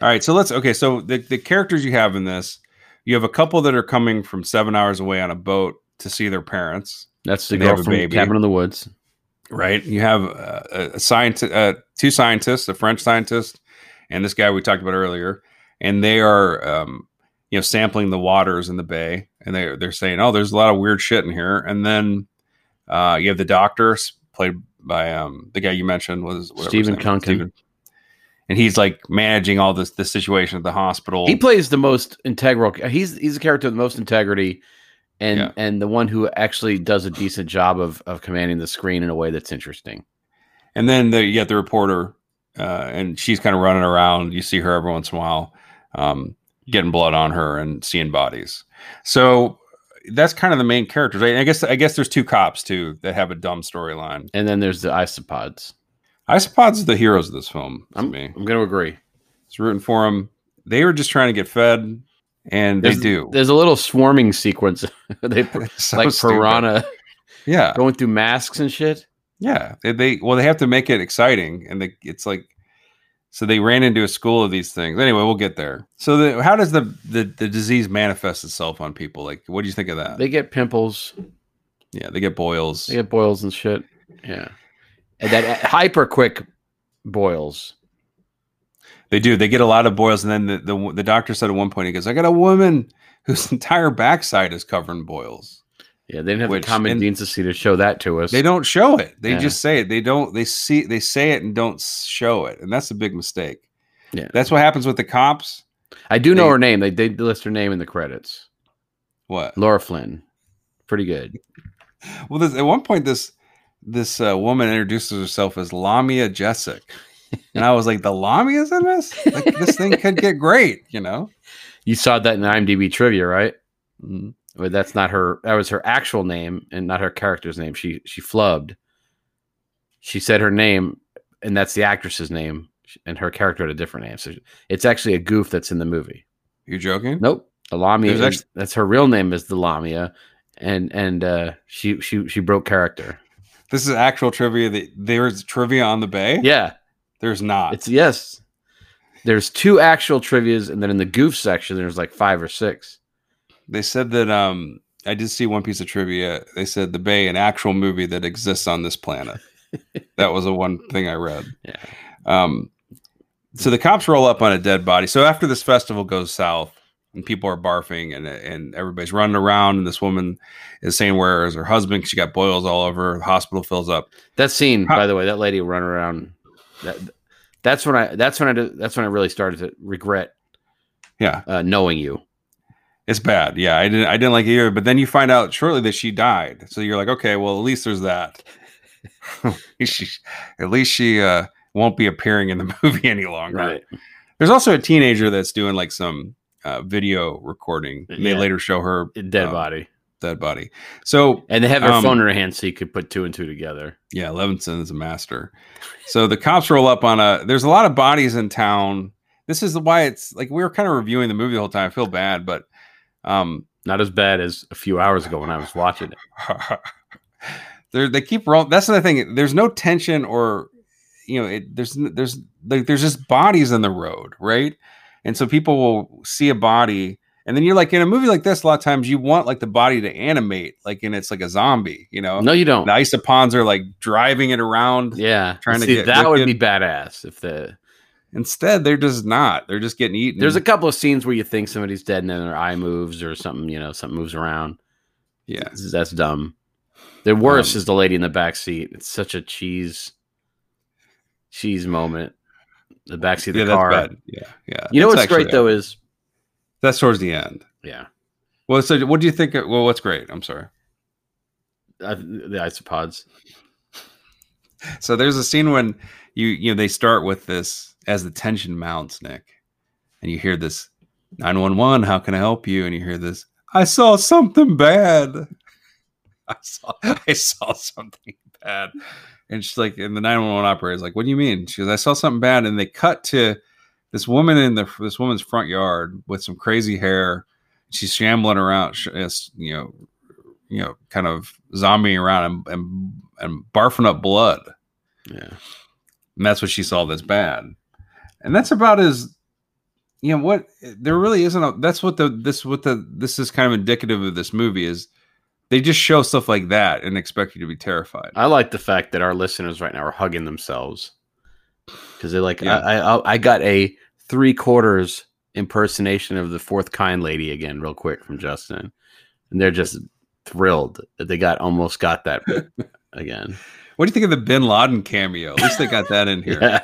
All right, so let's okay. So the, the characters you have in this, you have a couple that are coming from seven hours away on a boat to see their parents, That's the And they have girl from baby. Cabin in the Woods. right? You have uh, a, scientist, uh, two scientists, a French scientist, and this guy we talked about earlier, and they are, um, you know, sampling the waters in the bay, and they they're saying, oh, there's a lot of weird shit in here, and then uh, you have the doctor played by um, the guy you mentioned was Stephen name is, Kunken. Stephen. and he's like managing all this this situation at the hospital. He plays the most integral. He's he's a character with the most integrity, and Yeah. and the one who actually does a decent job of of commanding the screen in a way that's interesting. And then the, you get the reporter, uh, and she's kind of running around. You see her every once in a while, um, getting blood on her and seeing bodies. So that's kind of the main characters. Right? I guess I guess there's two cops too that have a dumb storyline. And then there's the isopods. Isopods are the heroes of this film to I'm, me. I'm going to agree. It's rooting for them. They were just trying to get fed, and There's, they do. There's a little swarming sequence. they so like stupid. piranha Yeah, going through masks and shit. Yeah, they, they well they have to make it exciting, and they, it's like so they ran into a school of these things. Anyway, we'll get there. So the, how does the, the the disease manifest itself on people? Like, what do you think of that? They get pimples. yeah, they get boils. They get boils and shit. Yeah, and that hyper quick boils. They do. They get a lot of boils, and then the, the the doctor said at one point, he goes, "I got a woman whose entire backside is covered in boils." Yeah, they didn't have Which- the common decency to show that to us. They don't show it. They Yeah. just say it. They don't. They see. They say it and don't show it, and that's a big mistake. Yeah. that's what happens with the cops. I do know her name. They they list her name in the credits. What? Laura Flynn. Pretty good. Well, this, at one point, this this uh, woman introduces herself as Lamia Jessic, and I was like, "The is in this? Like, this thing could get great," you know? You saw that in IMDb trivia, right? Mhm. But that's not her. That was her actual name and not her character's name. She she flubbed. She said her name, and that's the actress's name, and her character had a different name. So it's actually a goof that's in the movie. You're joking? Nope, the Lamia. There's is- that's her real name is the Lamia, and and uh, she she she broke character. This is actual trivia. That there's trivia on the bay. Yeah, there's not. it's yes. There's two actual trivia's, and then in the goof section, there's like five or six. they said that. Um, I did see one piece of trivia. They said the bay, an actual movie that exists on this planet. that was the one thing I read. Yeah. Um, so the cops roll up on a dead body. So after this festival goes south and people are barfing and and everybody's running around and this woman is saying where is her husband? She got boils all over. The hospital fills up. That scene, How- by the way, that lady running around. That that's when I that's when I that's when I really started to regret Yeah, uh, knowing you. it's bad. Yeah, I didn't I didn't like it either. But then you find out shortly that she died. So you're like, okay, well at least there's that. at least she, at least she uh, won't be appearing in the movie any longer. Right. There's also a teenager that's doing like some uh, video recording. And they later show her dead um, body. Dead body. So And they have their Um, phone in their hand so you could put two and two together. yeah, Levinson is a master. So the cops roll up on a. There's a lot of bodies in town. This is why it's like we were kind of reviewing the movie the whole time. I feel bad, but um, Not as bad as a few hours ago when I was watching it. they they keep rolling. That's the thing. There's no tension or you know, it, there's there's like there's just bodies in the road, right? And so people will see a body, and then you're like in a movie like this. A lot of times you want like the body to animate, like and it's like a zombie, you know. No, you don't. The isopods are like driving it around. Yeah, Trying to See, get that would be badass if the Instead, they're just not. They're just getting eaten. there's a couple of scenes where you think somebody's dead and then their eye moves or something, you know, something moves around. yeah. That's- That's dumb. The worst Um, is the lady in the back seat. It's such a cheese cheese moment. The back seat of Yeah, the that's car. Yeah, yeah. You know That's what's great though is That's towards the end. yeah, Well, so what do you think? Well, what's great? I'm sorry. uh, the isopods. So there's a scene when you you know they start with this as the tension mounts, Nick, and you hear this 911. How can I help you? And you hear this. I saw something bad. I saw I saw something bad. And she's like, and the 911 operator is like, "What do you mean?" She goes, "I saw something bad." And they cut to this woman in the this woman's front yard with some crazy hair. She's shambling around, sh- uh, you know, you know, kind of zombieing around and and, and barfing up blood Yeah. and that's what she saw that's bad and that's about as you know what there really isn't a that's what the this what the this is kind of indicative of this movie is they just show stuff like that and expect you to be terrified I like the fact that our listeners right now are hugging themselves because they're like, Yeah. I, I, I got a three quarters impersonation of the fourth kind lady again, real quick from Justin, and they're just thrilled that they got almost got that again. what do you think of the bin laden cameo at least they got that in here Yeah.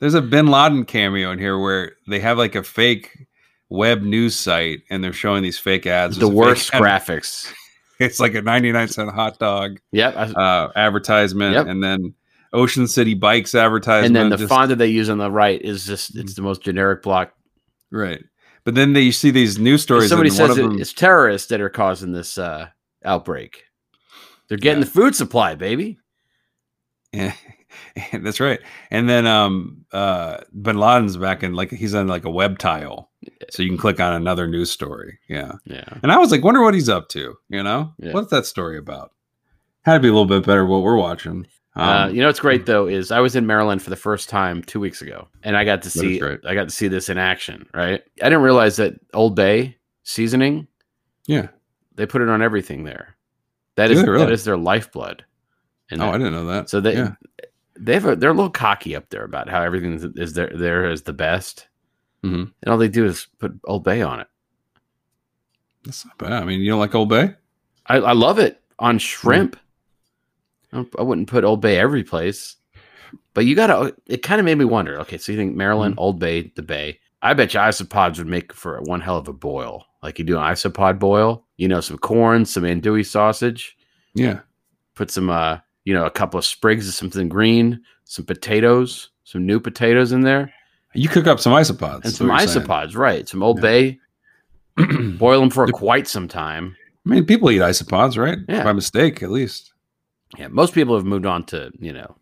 there's a bin laden cameo in here where they have like a fake web news site and they're showing these fake ads the worst fake ad- graphics. it's like a 99 cent hot dog Yep. Uh advertisement Yep. and then ocean city bikes advertisement and then the just- font that they use on the right is just it's the most generic block. Right. But then they, you see these news stories. Somebody says it, them, it's terrorists that are causing this uh, outbreak. They're getting Yeah. the food supply, baby. Yeah, that's right. And then um uh Bin Laden's back in like he's on like a web tile. So you can click on another news story. Yeah. Yeah. And I was like, wonder what he's up to, you know? Yeah. What's that story about? Had to be a little bit better what we're watching. Uh, Um, you know what's great though is I was in Maryland for the first time two weeks ago, and I got to see. I got to see this in action. Right, I didn't realize that Old Bay seasoning yeah. they put it on everything there. That is they really? that is their lifeblood. And Oh, I didn't know that. so they yeah. they have a, they're a little cocky up there about how everything is, is there there is the best, Mhm. and all they do is put Old Bay on it. That's not bad. I mean, you don't like Old Bay? I, I love it on shrimp. I, don't- I wouldn't put Old Bay every place, but you gotta. It kind of made me wonder. Okay, so you think Maryland, Old Bay, the Bay? I bet you isopods would make for one hell of a boil. Like you do an isopod boil, you know, some corn, some andouille sausage, Yeah. put some, uh, you know, a couple of sprigs of something green, some potatoes, some new potatoes in there, You cook up some isopods. and some you're saying. isopods. Right, some Old Yeah. Bay. Boil them for quite some time. I mean, people eat isopods, right? Yeah. By mistake, at least. Yeah, most people have moved on to you know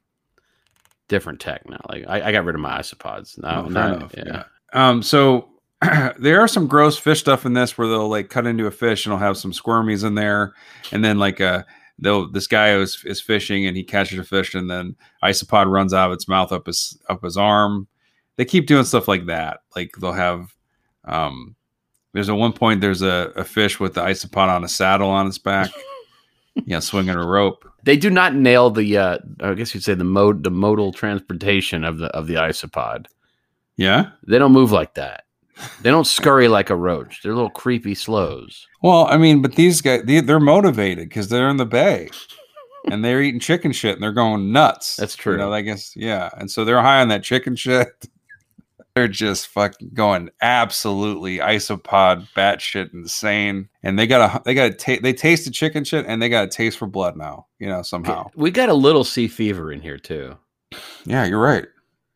different tech now. Like I, I got rid of my isopods. Now, Oh, fair now- enough. yeah. Yeah. Um. So there are some gross fish stuff in this where they'll like cut into a fish and they'll have some squirmies in there, and then like uh they'll this guy is is fishing and he catches a fish and then isopod runs out of its mouth up his up his arm. They keep doing stuff like that. Like they'll have um. There's at one point there's a, a fish with the isopod on a saddle on its back, yeah, swinging a rope. They do not nail the. uh I guess you'd say the mode, the modal transportation of the of the isopod. Yeah. They don't move like that. They don't scurry like a roach. They're little creepy slows. Well, I mean, but these guys, they, they're motivated because they're in the bay and they're eating chicken shit and they're going nuts. That's true. You know, I guess, yeah. And so they're high on that chicken shit. They're just fucking going absolutely isopod batshit insane. And they got a, they got a, ta- they tasted chicken shit and they got a taste for blood now, you know, somehow. We got a little sea fever in here too. Yeah, you're right.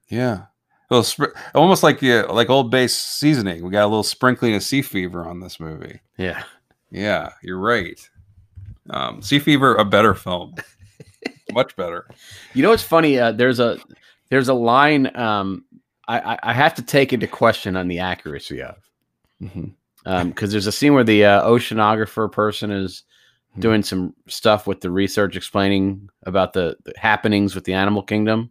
Yeah. Little spr- almost like yeah, like old base seasoning. We got a little sprinkling of sea fever on this movie. Yeah. Yeah, you're right. Um, sea Fever, a better film, much better. You know what's funny? Uh, there's a there's a line um, I, I, have to take into question on the accuracy of because there's a scene where the uh, oceanographer person is Mhm. doing some stuff with the research explaining about the, the happenings with the animal kingdom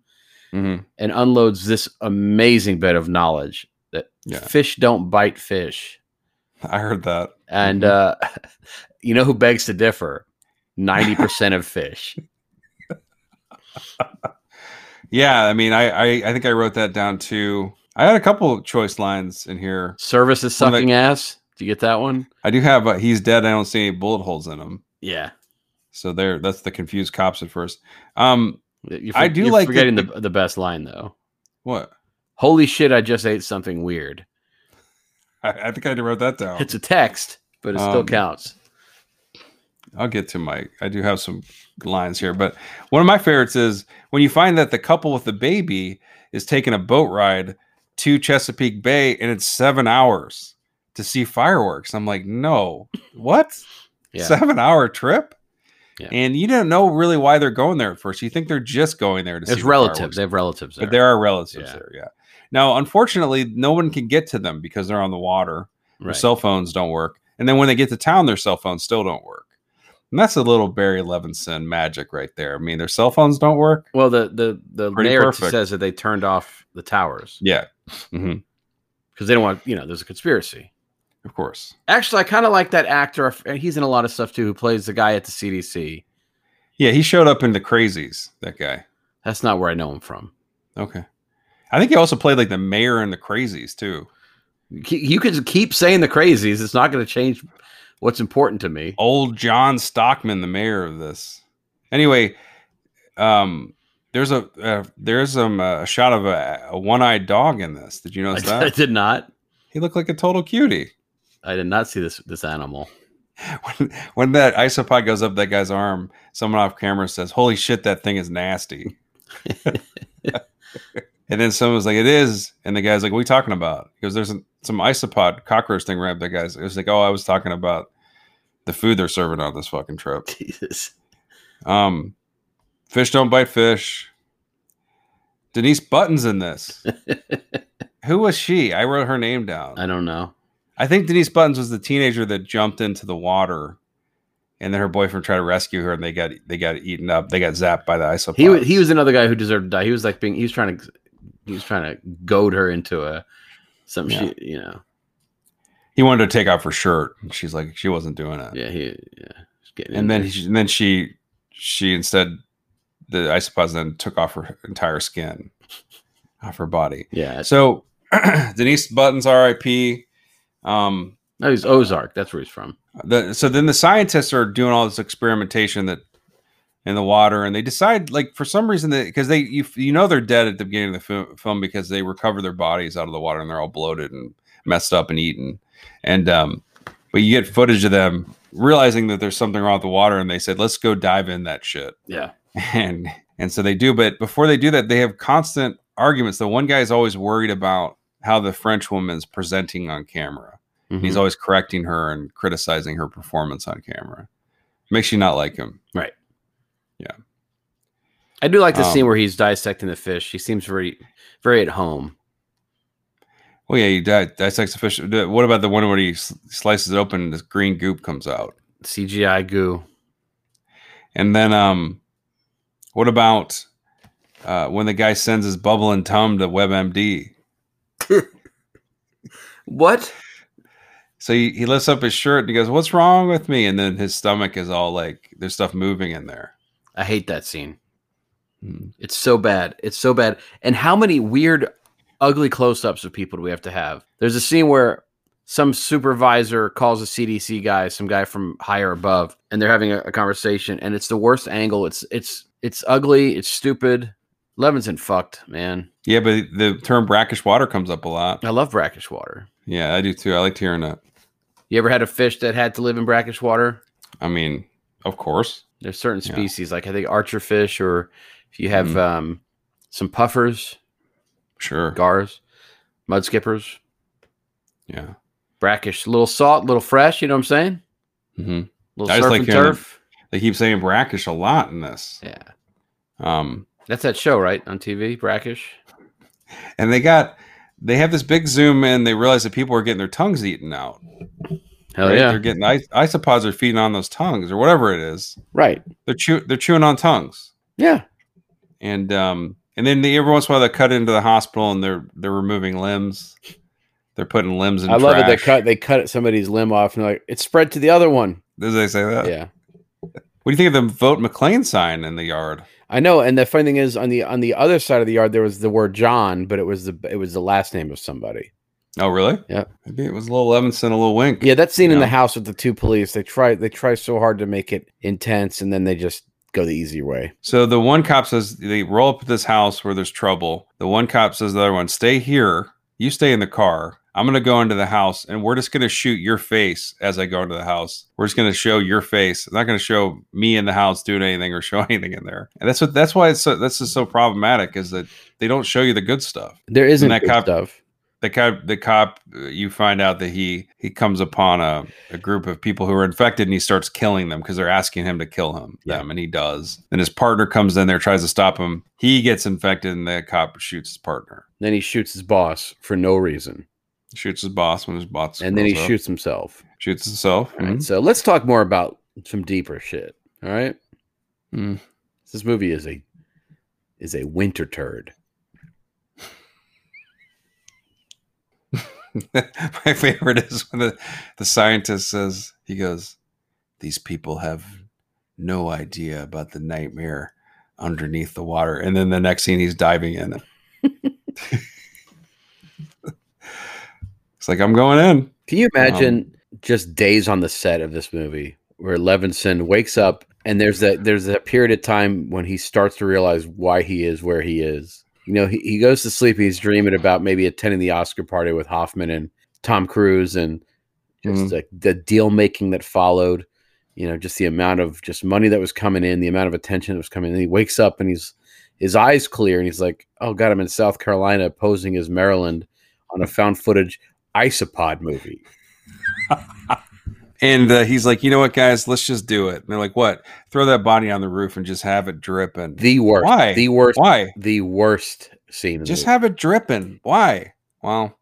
Mhm. and unloads this amazing bit of knowledge that Yeah. fish don't bite fish I heard that. and Mhm. uh, you know who begs to differ 90% of fish Yeah, I mean, I, I I think I wrote that down too. I had a couple choice lines in here. service is One of the- sucking ass do you get that one I do have uh, he's dead. I don't see any bullet holes in him. yeah So there, that's the confused cops at first. Um, You're, I do like forgetting the- the, the best line though what? holy shit i just ate something weird I, I think I wrote that down. it's a text but it still Um, counts I'll get to my. I do have some lines here, but one of my favorites is when you find that the couple with the baby is taking a boat ride to Chesapeake Bay, and it's seven hours to see fireworks. I'm like, no, what? yeah Seven hour trip? Yeah. And you don't know really why they're going there at first. You think they're just going there to there's see relatives fireworks. they have relatives there. but there are relatives Yeah. there. Yeah. Now, unfortunately, no one can get to them because they're on the water. Their right. cell phones don't work. And then when they get to town, their cell phones still don't work. And that's a little Barry Levinson magic right there. I mean, their cell phones don't work. well the the the Pretty narrative perfect. says that they turned off the towers Yeah. Mm-hmm. because they don't want you know there's a conspiracy Of course. actually i kind of like that actor and he's in a lot of stuff too who plays the guy at the cdc Yeah, he showed up in the crazies, that guy. that's not where i know him from Okay. I think he also played like the mayor in the crazies too. you you could keep saying the crazies it's not going to change what's important to me Old John Stockman, the mayor of this. Anyway, um, there's a uh, there's um, a shot of a, a one-eyed dog in this. Did you notice I that? I did not He looked like a total cutie. i did not see this this animal when, when that isopod goes up that guy's arm, someone off camera says, "Holy shit, that thing is nasty." and then someone's like, "It is," and the guy's like, "What are you talking about?" Because there's some, some isopod cockroach thing right up that guy's. It was like, "Oh, I was talking about the food they're serving on this fucking trip." jesus Um, fish don't bite fish. Denise Button's in this. Who was she? I wrote her name down. i don't know I think Denise Buttons was the teenager that jumped into the water, and then her boyfriend tried to rescue her, and they got they got eaten up. They got zapped by the isopods. he, wa- he was another guy who deserved to die he was like being he was trying to he was trying to goad her into a some Yeah. shit you know he wanted to take off her shirt, and she's like she wasn't doing it. yeah he yeah getting And then there. he, and then she she instead the isopods then took off her entire skin off her body. yeah So Denise Buttons, R.I.P. Um, no he's ozark that's where he's from the so then the scientists are doing all this experimentation that in the water and they decide like for some reason that because they you, you know they're dead at the beginning of the film because they recover their bodies out of the water and they're all bloated and messed up and eaten and um but you get footage of them realizing that there's something wrong with the water and they said let's go dive in that shit yeah and and so they do but before they do that they have constant arguments the one guy is always worried about how the french woman's presenting on camera Mhm. He's always correcting her and criticizing her performance on camera. Makes you not like him. Right. Yeah. I do like the Um, scene where he's dissecting the fish. He seems very, very at home. Well, yeah, he di- dissects the fish. What about the one where he slices it open and this green goop comes out? CGI goo. And then, um, what about uh, when the guy sends his bubble and tum to WebMD? What? So he, he lifts up his shirt and he goes, "What's wrong with me?" And then his stomach is all like, "There's stuff moving in there." I hate that scene. Hmm. It's so bad. It's so bad. And how many weird, ugly close-ups of people do we have to have? There's a scene where some supervisor calls a CDC guy, some guy from higher above, and they're having a, a conversation, and it's the worst angle. It's it's it's ugly. It's stupid. Levinson fucked, man. Yeah, but the term brackish water comes up a lot. I love brackish water. Yeah, I do too. I liked hearing that. You ever had a fish that had to live in brackish water? I mean, of course. There's certain Yeah. species, like I think archer fish, or if you have Mhm. um, some puffers, Sure. gars, mud skippers, Yeah. brackish, a little salt, a little fresh. You know what I'm saying? hmm Little I surf like and turf. They keep saying brackish a lot in this. Yeah. Um, That's that show, right? On TV, Brackish. and they got they have this big zoom in. They realize that people are getting their tongues eaten out. Hell right? yeah. They're getting is- isopods are feeding on those tongues or whatever it is. right. They're chew they're chewing on tongues. Yeah. and um and then the, every once in a while they cut into the hospital and they're they're removing limbs they're putting limbs in I love it. They cut they cut somebody's limb off and they're like, it's spread to the other one. Did they say that Yeah. what do you think of the vote mclean sign in the yard I know, and the funny thing is, on the on the other side of the yard, there was the word John, but it was the it was the last name of somebody. oh really Yeah. maybe it was a little levinson a little wink Yeah, that scene in Yeah. the house with the two police, they try they try so hard to make it intense, and then they just go the easy way. so the one cop says they roll up at this house where there's trouble. The one cop says to the other one stay here. You stay in the car. I'm going to go into the house and we're just going to shoot your face as i go into the house. We're just going to show your face. I'm not going to show me in the house doing anything or show anything in there. And that's what that's why it's so that's just so problematic is that they don't show you the good stuff. There isn't that good cop- stuff. The cop the cop uh, you find out that he he comes upon a, a group of people who are infected and he starts killing them because they're asking him to kill him Yeah. them and he does then his partner comes in there tries to stop him he gets infected and the cop shoots his partner Then he shoots his boss for no reason, shoots his boss when his boss and then he up. shoots himself. shoots himself All right, so let's talk more about some deeper shit. All right, Mm. this movie is a is a winter turd. my favorite is when the, the scientist says he goes these people have no idea about the nightmare underneath the water. And then the next scene he's diving in. It's like i'm going in. Can you imagine um, just days on the set of this movie where Levinson wakes up and there's that there's that period of time when he starts to realize why he is where he is. You know, he, he goes to sleep, he's dreaming about maybe attending the Oscar party with Hoffman and Tom Cruise and just Mhm. like the deal making that followed, you know, just the amount of just money that was coming in, the amount of attention that was coming in. He wakes up and he's his eyes clear and he's like, Oh god, I'm in South Carolina posing as Maryland on a found footage isopod movie. and uh, he's like you know what guys let's just do it and they're like what throw that body on the roof and just have it dripping The worst. Why? The worst. why The worst scene. just have it dripping why well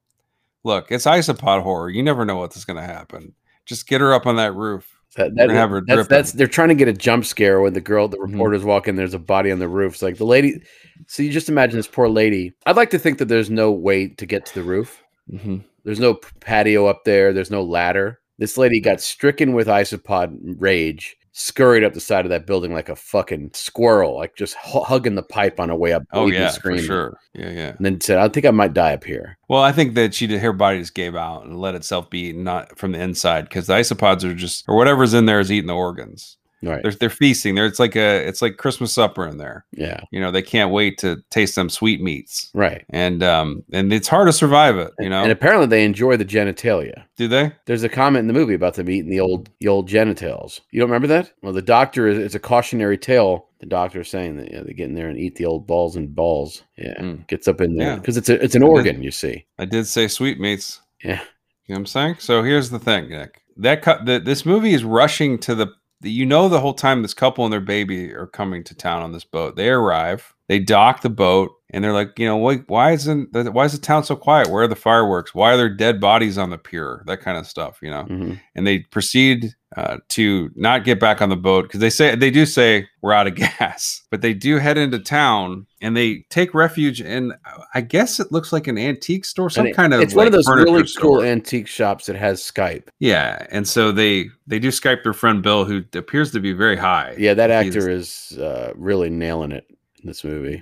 look it's isopod horror you never know what's going to happen just get her up on that roof that, we're have her that's, dripping. that's they're trying to get a jump scare when the girl, the Mhm. reporters walk in. There's a body on the roof. It's like the lady. So you just imagine this poor lady. I'd like to think that there's no way to get to the roof. mm-hmm. There's no patio up there. There's no ladder. This lady got stricken with isopod rage, scurried up the side of that building like a fucking squirrel, like just hu- hugging the pipe on her way up. oh yeah for sure yeah yeah And then said, "I think I might die up here." well i think that she did her body just gave out and let itself be eaten not from the inside because the isopods are just or whatever's in there is eating the organs Right. they're, they're feasting there it's like a it's like christmas supper in there yeah. you know they can't wait to taste them sweet meats Right. and um and it's hard to survive it you know And apparently they enjoy the genitalia. do they There's a comment in the movie about them eating the old the old genitals. You don't remember that? Well, the doctor is it's a cautionary tale. The doctor is saying that yeah, they get in there and eat the old balls and balls. Yeah, Mm. gets up in there Yeah. because it's a it's an And then- organ. You see. i did say sweet meats Yeah. you know what i'm saying so here's the thing nick that cut the, this movie is rushing to the- you know the whole time this couple and their baby are coming to town on this boat they arrive they dock the boat and they're like you know why, why isn't the, why is the town so quiet where are the fireworks why are there dead bodies on the pier that kind of stuff you know Mhm. and they proceed uh, to not get back on the boat because they say they do say we're out of gas, but they do head into town and they take refuge in. I guess it looks like an antique store, some it- kind of. It's one of those really furniture cool antique shops that has Skype. yeah, and so they they do Skype their friend Bill, who appears to be very high. Yeah, that He's- actor is uh, really nailing it in this movie.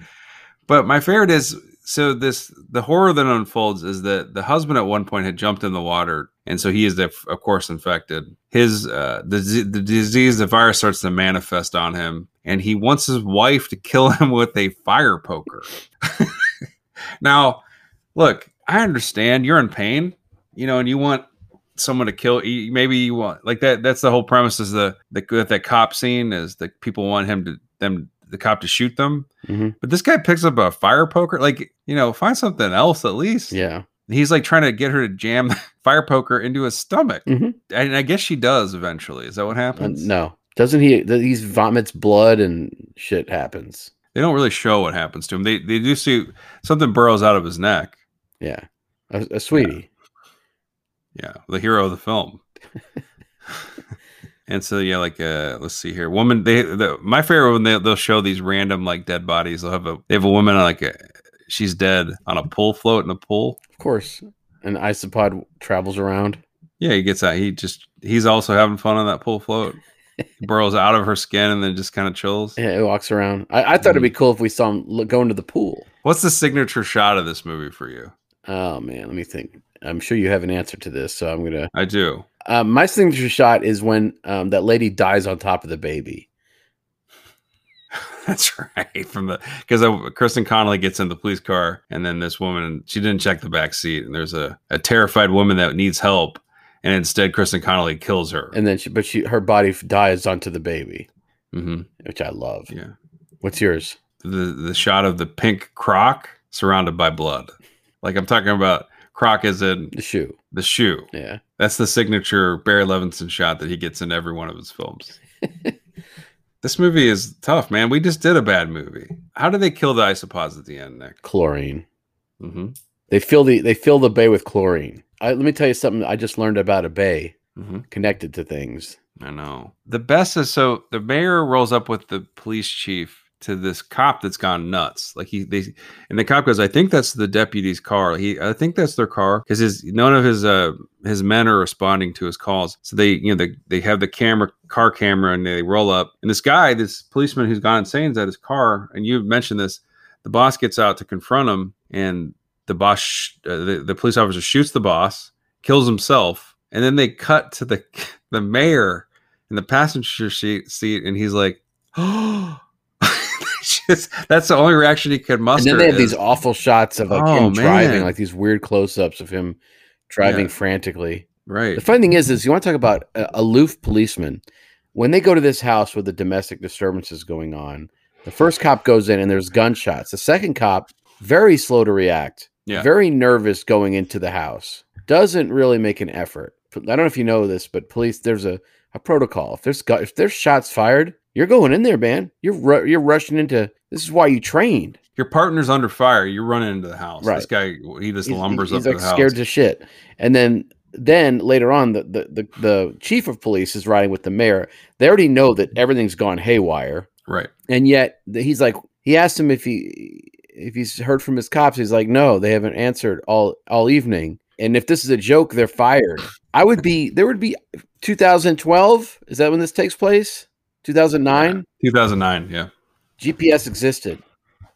But my favorite is so this the horror that unfolds is that the husband at one point had jumped in the water, and so he is of course infected. His uh, the the disease, the virus starts to manifest on him, and he wants his wife to kill him with a fire poker. now, look, I understand you're in pain, you know, and you want someone to kill maybe you want like that that's the whole premise is the the that cop scene is that people want him to them the cop to shoot them Mhm. but this guy picks up a fire poker. Like, you know, find something else at least. Yeah, He's like trying to get her to jam the fire poker into his stomach. Mhm. And I guess she does eventually. Is that what Uh, happens? no, Doesn't he? He vomits blood and shit happens. They don't really show what happens to him. They they do see something burrows out of his neck. Yeah, a, a sweetie. Yeah, the hero of the film. and so yeah, like uh, let's see here, woman. They the, my favorite when they they'll show these random like dead bodies. They'll have a they have a woman like a, she's dead on a pool float in a pool. Of course, an isopod travels around. Yeah, he gets out. He just he's also having fun on that pool float. He burrows out of her skin and then just kind of chills. Yeah, it walks around. I, I thought it'd be cool if we saw him look, go into the pool. What's the signature shot of this movie for you? Oh man, let me think. I'm sure you have an answer to this, so I'm gonna. I do. Um, my signature shot is when um, that lady dies on top of the baby. That's right. From the because Kristen Connolly gets in the police car, and then this woman she didn't check the back seat, and there's a, a terrified woman that needs help, and instead Kristen Connolly kills her. And then she, but she, her body dies onto the baby, hmm which I love. Yeah, What's yours? the the shot of the pink croc surrounded by blood. Like I'm talking about croc is in The shoe. the shoe. Yeah. That's the signature Barry Levinson shot that he gets in every one of his films. this movie is tough, man. We just did a bad movie. How did they kill the isopods at the end, Nick? Chlorine. Mm-hmm. They fill the they fill the bay with chlorine. I, let me tell you something. I just learned about a bay Mm-hmm. connected to things. I know. The best is so the mayor rolls up with the police chief to this cop that's gone nuts. Like he they and the cop goes, I think that's the deputy's car. He I think that's their car because his none of his uh his men are responding to his calls. So they you know they they have the camera car camera and they roll up and this guy this policeman who's gone insane is at his car and you mentioned this. The boss gets out to confront him and the boss sh- uh, the, the police officer shoots the boss, kills himself, and then they cut to the the mayor in the passenger seat seat and he's like oh just, that's the only reaction he could muster and then they have is- these awful shots of like Oh, him driving, man. like these weird close-ups of him driving Yeah. frantically. right The funny thing is, is you want to talk about uh, aloof policemen. When they go to this house with the domestic disturbances going on, the first cop goes in and there's gunshots. The second cop, very slow to react, Yeah. very nervous going into the house, doesn't really make an effort. I don't know if you know this, but police, there's a, a protocol. If there's if there's shots fired, you're going in there, man. You're you're rushing into. This is why you trained. your partner's under fire you're running into the house Right. this guy he just He's, lumbers he's up like to the house scared to shit. And then then later on, the, the the the chief of police is riding with the mayor. They already know that everything's gone haywire, right and yet he's like, he asked him if he if he's heard from his cops. He's like, no, they haven't answered all all evening. And if this is a joke, they're fired. I would be there would be 2012. Is that when this takes place? 2009. 2009 yeah GPS existed.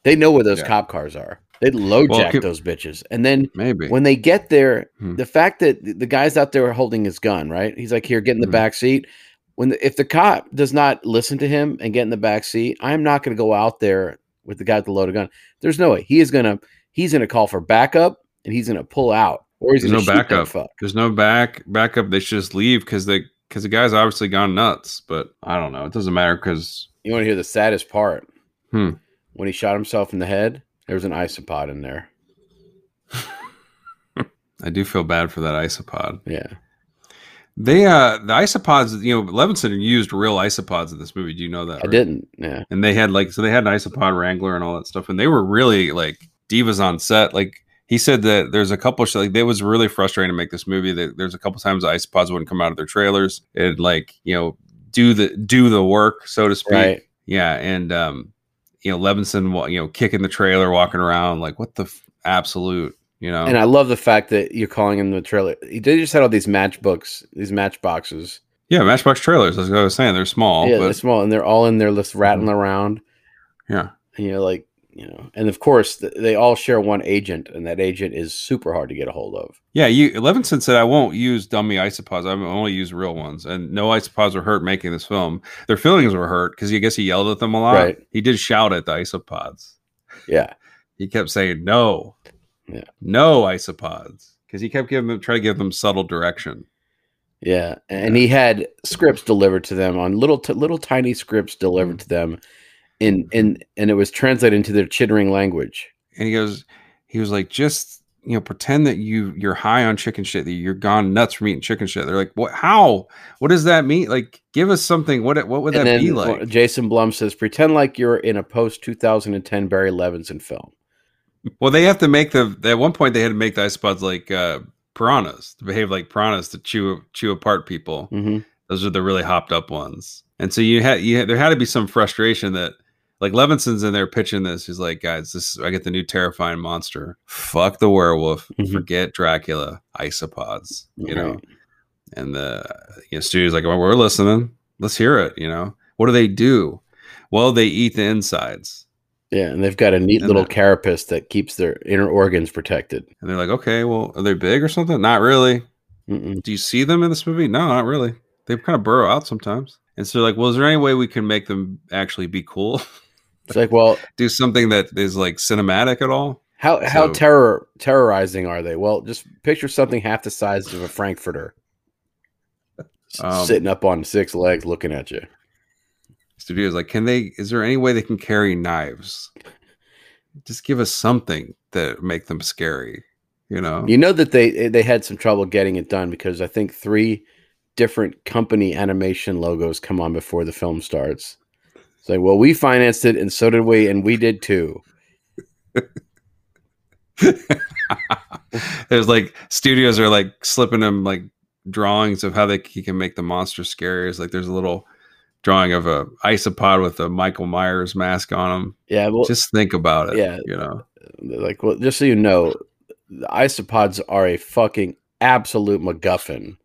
They know where those Yeah. cop cars are. They'd low Well, jack could- those bitches, and then maybe when they get there, Hmm. the fact that the- guy's out there holding his gun, right? He's like, "Here, get in the Mhm. back seat." When the, if the cop does not listen to him and get in the back seat, I'm not going to go out there with the guy with the loaded gun. There's no way he is gonna he's gonna call for backup and he's gonna pull out or he's There's no backup. There's no back backup they should just leave because they because the guy's obviously gone nuts but i don't know it doesn't matter because You want to hear the saddest part? Hmm. When he shot himself in the head, there was an isopod in there. i do feel bad for that isopod Yeah, they uh the isopods you know levinson used real isopods in this movie do you know that I right? didn't. Yeah, and they had like so they had an isopod wrangler and all that stuff and they were really like divas on set like he said that there's a couple like it was really frustrating to make this movie that there's a couple times the isopods wouldn't come out of their trailers and like you know do the do the work so to speak right. yeah and um you know levinson you know kicking the trailer walking around like what the f- absolute you know And I love the fact that you're calling him the trailer. He they just had all these matchbooks, these matchboxes. yeah matchbox trailers as i was saying they're small yeah, but they're small, and they're all in there, just rattling around. yeah And you're like, you know, and of course th- they all share one agent, and that agent is super hard to get a hold of. Yeah, you Levinson said I won't use dummy isopods. I only use real ones, and no isopods were hurt making this film. Their feelings were hurt because I guess he yelled at them a lot. Right. He did shout at the isopods. Yeah, He kept saying no, Yeah. no isopods, because he kept giving them try to give them subtle direction. yeah, and he had scripts delivered to them on little, t- little tiny scripts delivered mm-hmm. to them, in in and it was translated into their chittering language. And he goes, he was like, just you know, pretend that you you're high on chicken shit, that you're gone nuts from eating chicken shit. They're like, what? How? What does that mean? Like, give us something. What what would And that be like? Jason Blum says, pretend like you're in a post 2010 Barry Levinson film. Well, they have to make the at one point they had to make the ice isopods like uh, piranhas to behave like piranhas to chew chew apart people. hmm Those are the really hopped up ones. And so you had you had, there had to be some frustration that like Levinson's in there pitching this. He's like, guys, this I get the new terrifying monster. Fuck the werewolf. Mhm. Forget Dracula. Isopods. You know. And the you know studio's like, well, we're listening. Let's hear it. You know. What do they do? Well, they eat the insides. Yeah, and they've got a neat And little the- carapace that keeps their inner organs protected. And they're like, okay, well, are they big or something? Not really. Mm-mm. Do you see them in this movie? No, not really. They kind of burrow out sometimes. And so, like, well, is there any way we can make them actually be cool? It's like, well, Do something that is like cinematic at all? how how terror terrorizing are they? Well, just picture something half the size of a frankfurter Um, sitting up on six legs, looking at you. Studios like, can they? Is there any way they can carry knives? Just give us something that make them scary. You know? You know that they they had some trouble getting it done because I think three different company animation logos come on before the film starts. It's like, well, we financed it, and so did we, and we did too. There's like studios are like slipping them like drawings of how they he can make the monster scary. It's like there's a little drawing of a isopod with a Michael Myers mask on him. Yeah, well, Just think about it. yeah. you know. like well, just so you know, the isopods are a fucking absolute MacGuffin.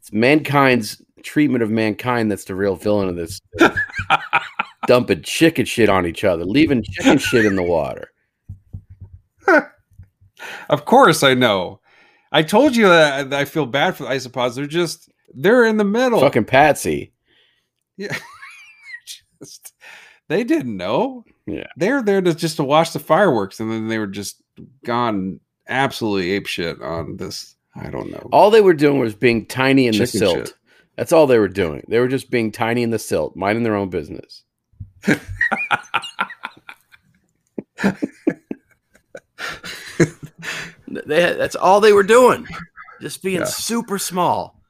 It's mankind's treatment of mankind that's the real villain of this. Dumping chicken shit on each other, leaving chicken shit in the water. Of course, I know. I told you that I feel bad for the isopods. They're just they're in the middle. Fucking Patsy. Yeah. just, they didn't know. Yeah. They're there to just to watch the fireworks, and then they were just gone absolutely ape shit on this. I don't know. All they were doing was being tiny in the silt. shit. That's all they were doing. They were just being tiny in the silt, minding their own business. they that's all they were doing. Just being Yeah. super small.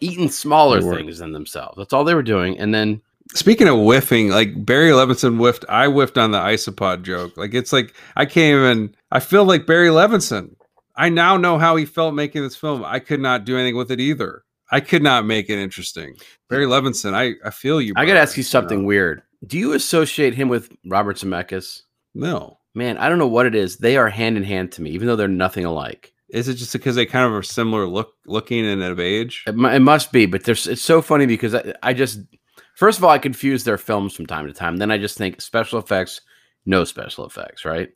Eating smaller things than themselves. That's all they were doing. And then Speaking of whiffing, like Barry Levinson whiffed, I whiffed on the isopod joke. Like it's like I can't even. I feel like Barry Levinson. I now know how he felt making this film. I could not do anything with it either. I could not make it interesting. Barry Levinson, I I feel you. I got to ask you something know? weird. Do you associate him with Robert Zemeckis? No, Man, I don't know what it is. They are hand in hand to me, even though they're nothing alike. is it just because they kind of are similar look, looking and of age? It, it must be, but there's it's so funny because I, I just first of all I confuse their films from time to time. Then I just think special effects, no special effects, right?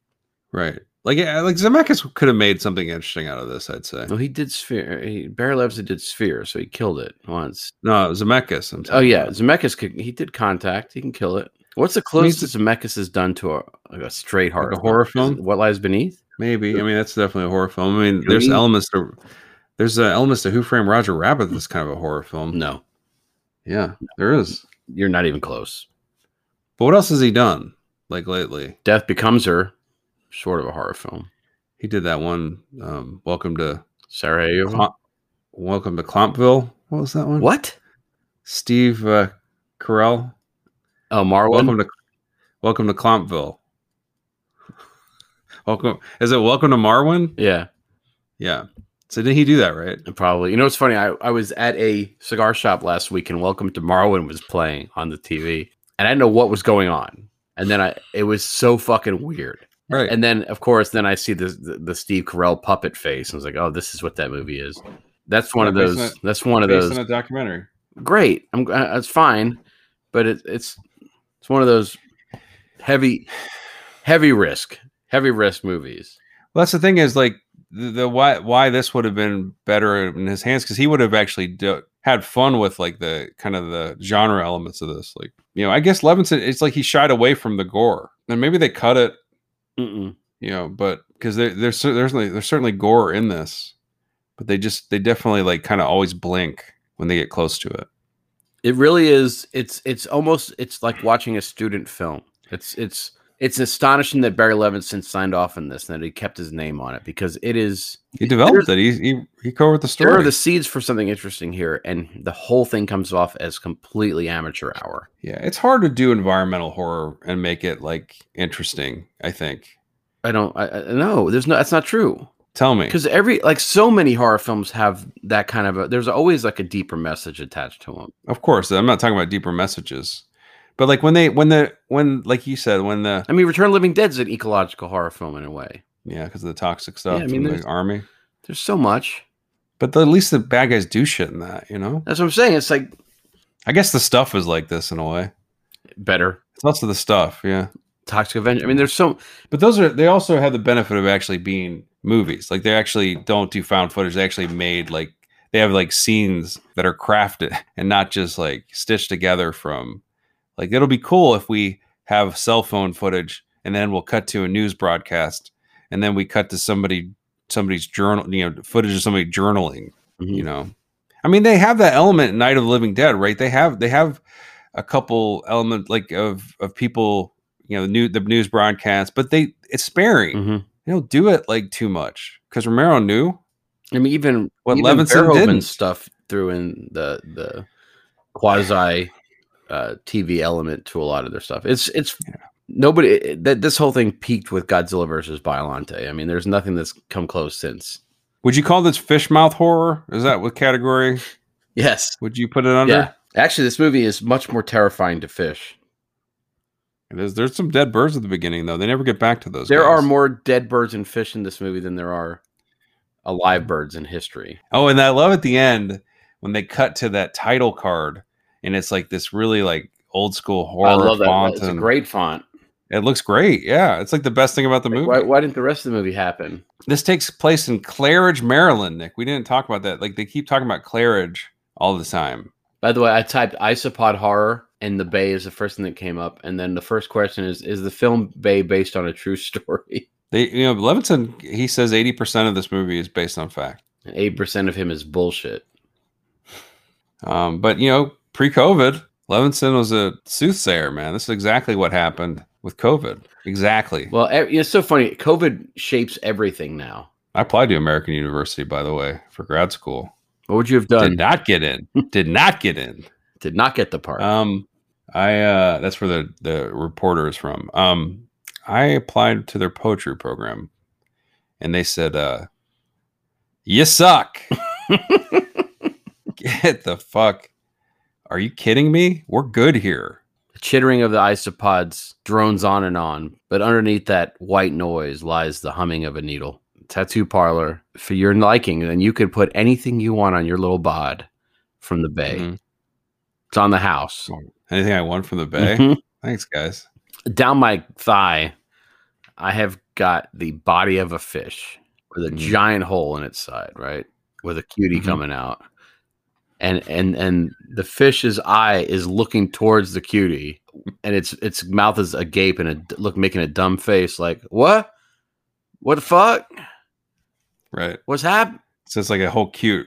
Right. Like yeah, like Zemeckis could have made something interesting out of this. I'd say. Well, he did Sphere. He, did Sphere, so he killed it once. No, Zemeckis. I'm Oh yeah, about. Zemeckis could he did Contact. He can kill it. What's the closest Zemeckis has done to a, like a straight horror a horror film? What Lies Beneath? Maybe. I mean, that's definitely a horror film. I mean, there's we- elements to there's uh, elements to Who Framed Roger Rabbit that's kind of a horror film. No, Yeah, there is. you're not even close. But what else has he done? Like lately, Death Becomes Her, sort of a horror film. he did that one. Um, Welcome to Sarajevo. Clomp, Welcome to Clompville. What was that one? What? Steve uh, Carell. Oh, Marwen. Welcome to Welcome to Clompville. Welcome. Is it Welcome to Marwen? Yeah. Yeah. So did he do that right? Probably. You know, it's funny. I, I was at a cigar shop last week and Welcome to Marwen was playing on the TV. And I didn't know what was going on. And then I it was so fucking weird. Right. And then of course, then I see the the, the Steve Carell puppet face. And I was like, oh, this is what that movie is. That's one Yeah, of those. on That's one of those. on a documentary. Great. I'm. Uh, it's fine, but it, it's it's one of those heavy, heavy risk, heavy risk movies. Well, that's the thing is like the, the why why this would have been better in his hands because he would have actually do, had fun with like the kind of the genre elements of this. Like you know, I guess Levinson, it's like he shied away from the gore, and maybe they cut it, Mm-mm. you know, but because there, there's there's there's certainly gore in this, but they just they definitely like kind of always blink when they get close to it. It really is. It's it's almost it's like watching a student film. It's it's It's astonishing that Barry Levinson signed off on this and that he kept his name on it because it is He developed it. He he, he covered the story. there are the seeds for something interesting here, and the whole thing comes off as completely amateur hour. yeah, it's hard to do environmental horror and make it like interesting. I think. I don't. I, I no. There's no. That's not true. Tell me. Because every like so many horror films have that kind of a. There's always like a deeper message attached to them. Of course, I'm not talking about deeper messages, but like when they when the when like you said when the I mean, Return of Living Dead is an ecological horror film in a way. yeah because of the toxic stuff Yeah, I mean, the army, There's so much. but the, at least the bad guys do shit in that. You know, That's what I'm saying. It's like I guess the stuff is like this in a way. better It's of the stuff, yeah. Toxic Avenger. I mean, there's so But those are they also have the benefit of actually being movies. Like they actually don't do found footage. They actually made like they have like scenes that are crafted and not just like stitched together from like it'll be cool if we have cell phone footage and then we'll cut to a news broadcast and then we cut to somebody somebody's journal you know footage of somebody journaling you know? I mean they have that element in night of the living dead right? They have they have a couple element like of of people you know the new the news broadcast but they it's sparing. Mhm. they don't do it like too much because romero knew. I mean, even What even Levinson didn't. stuff threw in the the quasi uh, TV element to a lot of their stuff. It's it's nobody that this whole thing peaked with Godzilla versus Biolante. I mean, there's nothing that's come close since. would you call this fish mouth horror is that what category Yes. would you put it under Yeah. Actually, this movie is much more terrifying to fish. it is there's some dead birds at the beginning though they never get back to those There guys. are more dead birds and fish in this movie than there are alive birds in history. Oh, and I love at the end when they cut to that title card, and it's like this really like old school horror I love that. font. It's a great font. It looks great. Yeah, it's like the best thing about the movie. Why, why didn't the rest of the movie happen? This takes place in Claridge, Maryland. Nick, we didn't talk about that. Like they keep talking about Claridge all the time. By the way, I typed isopod horror and the Bay is the first thing that came up. And then the first question is Is the film Bay based on a true story? They, you know, Levinson. He says eighty percent of this movie is based on fact. 8% of him is bullshit. Um, but you know, pre-COVID, Levinson was a soothsayer. Man, this is exactly what happened with COVID. Exactly. Well, it's so funny. COVID shapes everything now. I applied to American University, by the way, for grad school. What would you have done? Did not get in. Did not get in. Did not get the part. Um, I uh, that's where the the reporter is from. Um, I applied to their poetry program, and they said, uh, "You suck." Get the fuck. Are you kidding me? We're good here. the chittering of the isopods drones on and on, but underneath that white noise lies the humming of a needle. Tattoo parlor for your liking, and you could put anything you want on your little bod from the bay. Mhm. It's on the house. Anything I want from the bay? Mhm. Thanks, guys. Down my thigh, I have got the body of a fish with a Mhm. giant hole in its side, right? With a cutie Mhm. coming out. And and and the fish's eye is looking towards the cutie, and its its mouth is agape and a look making a dumb face, like what? What the fuck? Right. What's happening? So it's like a whole cute.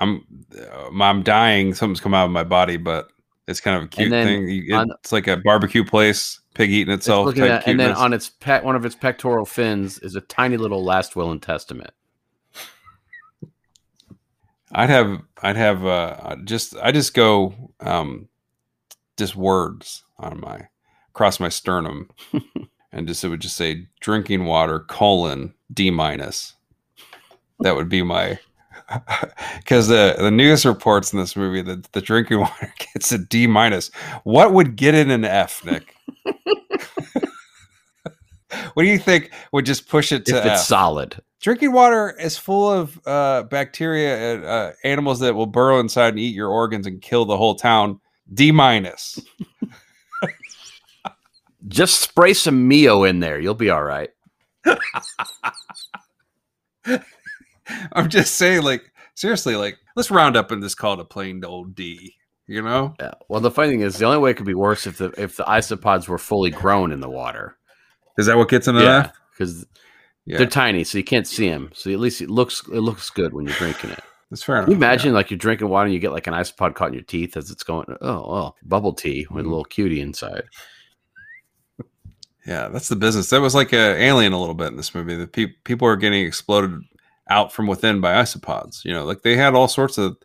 I'm uh, I'm dying. Something's come out of my body, but it's kind of a cute thing. You- on- it's like a barbecue place, pig eating itself. type at, and then on its pet, one of its pectoral fins is a tiny little last will and testament. I'd have I'd have uh just I just go um just words on my across my sternum and just it would just say drinking water colon D minus. That would be my because the the news reports in this movie that the drinking water gets a D minus. What would get in an F, Nick? what do you think would just push it to If F? it's solid, Drinking water is full of uh, bacteria and uh, animals that will burrow inside and eat your organs and kill the whole town. D minus. just spray some Mio in there. You'll be all right. I'm just saying, like, seriously, like, let's round up and just call it a plain old D. You know? Yeah. Well, the funny thing is, the only way it could be worse if the if the isopods were fully grown in the water. Is that what gets in yeah, that? because Yeah, they're tiny, so you can't see them. So at least it looks it looks good when you're drinking it. that's fair enough. Can you imagine like you're drinking water and you get like an isopod caught in your teeth as it's going. Oh, oh, bubble tea with a mm-hmm. little cutie inside. Yeah, that's the business. That was like a alien a little bit in this movie. The pe- people are getting exploded out from within by isopods. You know, like they had all sorts of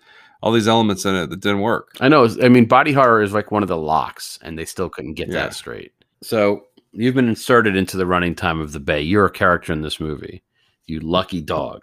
all these elements in it that didn't work. I know. I mean, body horror is like one of the locks, and they still couldn't get Yeah. that straight. So you've been inserted into the running time of the Bay. You're a character in this movie. You lucky dog.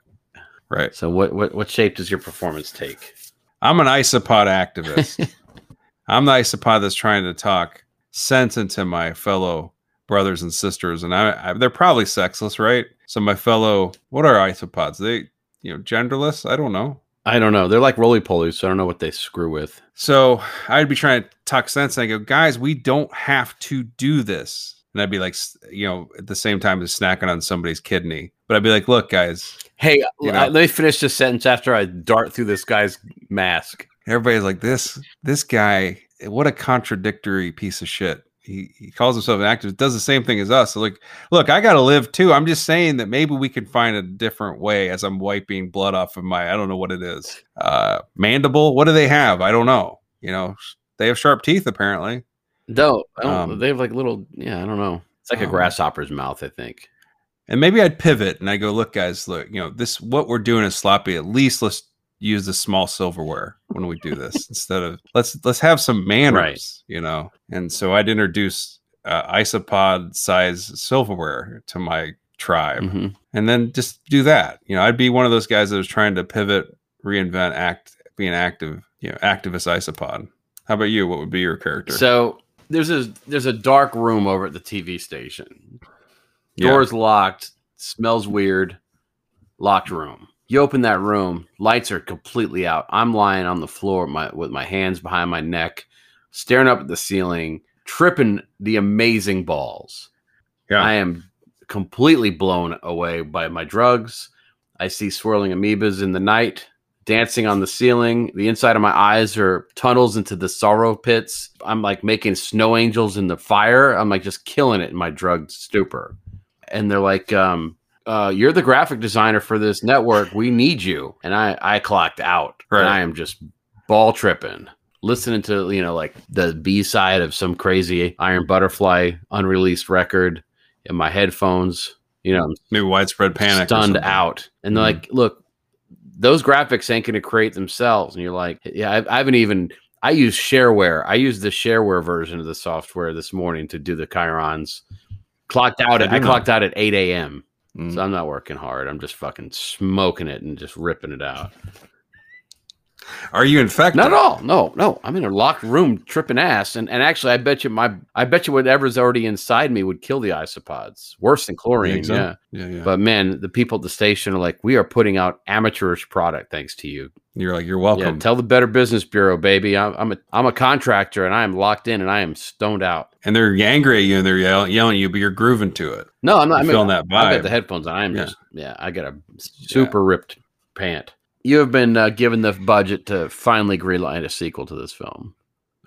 Right. So what what what shape does your performance take? I'm an isopod activist. I'm the isopod that's trying to talk sense into my fellow brothers and sisters, and I, I they're probably sexless, right? So my fellow, what are isopods? They, you know, genderless? I don't know. I don't know. They're like roly polies, so I don't know what they screw with. So I'd be trying to talk sense, and I go, guys, we don't have to do this. And I'd be like, you know, at the same time as snacking on somebody's kidney. But I'd be like, look, guys, Hey, You uh, know. let me finish this sentence after I dart through this guy's mask. everybody's like, this, this guy, what a contradictory piece of shit. He, he calls himself an activist, does the same thing as us. So like, look, I got to live too. I'm just saying that maybe we could find a different way as I'm wiping blood off of my, I don't know what it is. Uh, mandible. What do they have? I don't know. You know, they have sharp teeth apparently. No, don't, Um, they have like little. Yeah, I don't know. It's like a um, grasshopper's mouth, I think. And maybe I'd pivot and I go, look, guys, look, you know, this what we're doing is sloppy. At least let's use the small silverware when we do this instead of let's let's have some manners, Right. you know. And so I'd introduce uh, isopod size silverware to my tribe, Mhm. and then just do that. You know, I'd be one of those guys that was trying to pivot, reinvent, act, be an active, you know, activist isopod. How about you? What would be your character? So there's a there's a dark room over at the TV station. Yeah. Doors locked, smells weird, locked room. You open that room, lights are completely out. I'm lying on the floor my, with my hands behind my neck, staring up at the ceiling, tripping the amazing balls. Yeah. I am completely blown away by my drugs. I see swirling amoebas in the night, dancing on the ceiling. The inside of my eyes are tunnels into the sorrow pits. I'm like making snow angels in the fire. I'm like just killing it in my drugged stupor. And they're like, um, uh, you're the graphic designer for this network. We need you. And I, I clocked out. Right. And I am just ball tripping, listening to, you know, like the B side of some crazy Iron Butterfly unreleased record in my headphones. You know, maybe widespread panic. stunned out. And they're Mhm. like, look, those graphics ain't going to create themselves. And you're like, yeah, I, I haven't even, I use shareware. I used the shareware version of the software this morning to do the chyrons. Clocked out I at, do I clocked out at 8 a.m. Mm. So I'm not working hard. I'm just fucking smoking it and just ripping it out. Are you infected? Not at all. No, no. I'm in a locked room tripping ass. And and actually I bet you my I bet you whatever's already inside me would kill the isopods. Worse than chlorine. so? Yeah. Yeah, yeah. But man, the people at the station are like, we are putting out amateurish product thanks to you. You're like, you're Yeah, welcome. tell the Better Business Bureau, baby. I'm, I'm a I'm a contractor and I am locked in and I am stoned out. and they're angry at you and they're yell- yelling at you, but you're grooving to it. No, I'm not. I'm feeling that vibe. I've got the headphones on. I'm Yeah. just yeah. I got a super ripped pant. You have been uh, given the budget to finally greenlight a sequel to this film.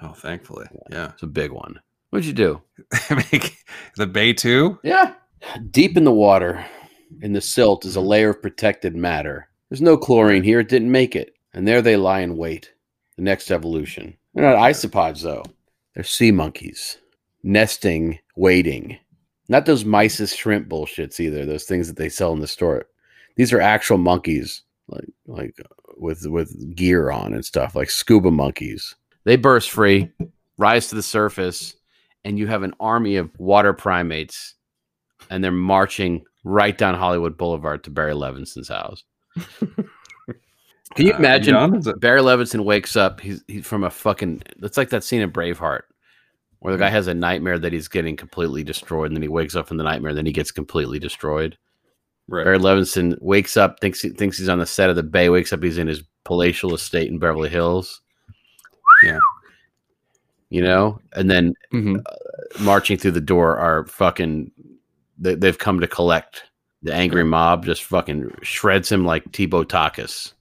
Oh, thankfully. Yeah. It's a big one. What'd you do? Make the Bay 2? Yeah. Deep in the water, in the silt, is a layer of protected matter. There's no chlorine here. It didn't make it. And there they lie in wait. The next evolution. They're not isopods, though. They're sea monkeys. Nesting, waiting. Not those mice's shrimp bullshits either. Those things that they sell in the store. These are actual monkeys, like like uh, with with gear on and stuff, like scuba monkeys. They burst free, rise to the surface, and you have an army of water primates and they're marching right down Hollywood Boulevard to Barry Levinson's house. Can you Uh, imagine? John, it- Barry Levinson wakes up. He's he's from a fucking. It's like that scene in Braveheart, where the guy has a nightmare that he's getting completely destroyed, and then he wakes up from the nightmare, and then he gets completely destroyed. Right. Barry Levinson wakes up, thinks he thinks he's on the set of the Bay. Wakes up, he's in his palatial estate in Beverly Hills. Yeah. you know, and then Mhm. marching through the door are fucking they, they've come to collect the angry mob just fucking shreds him like Tibor Takács.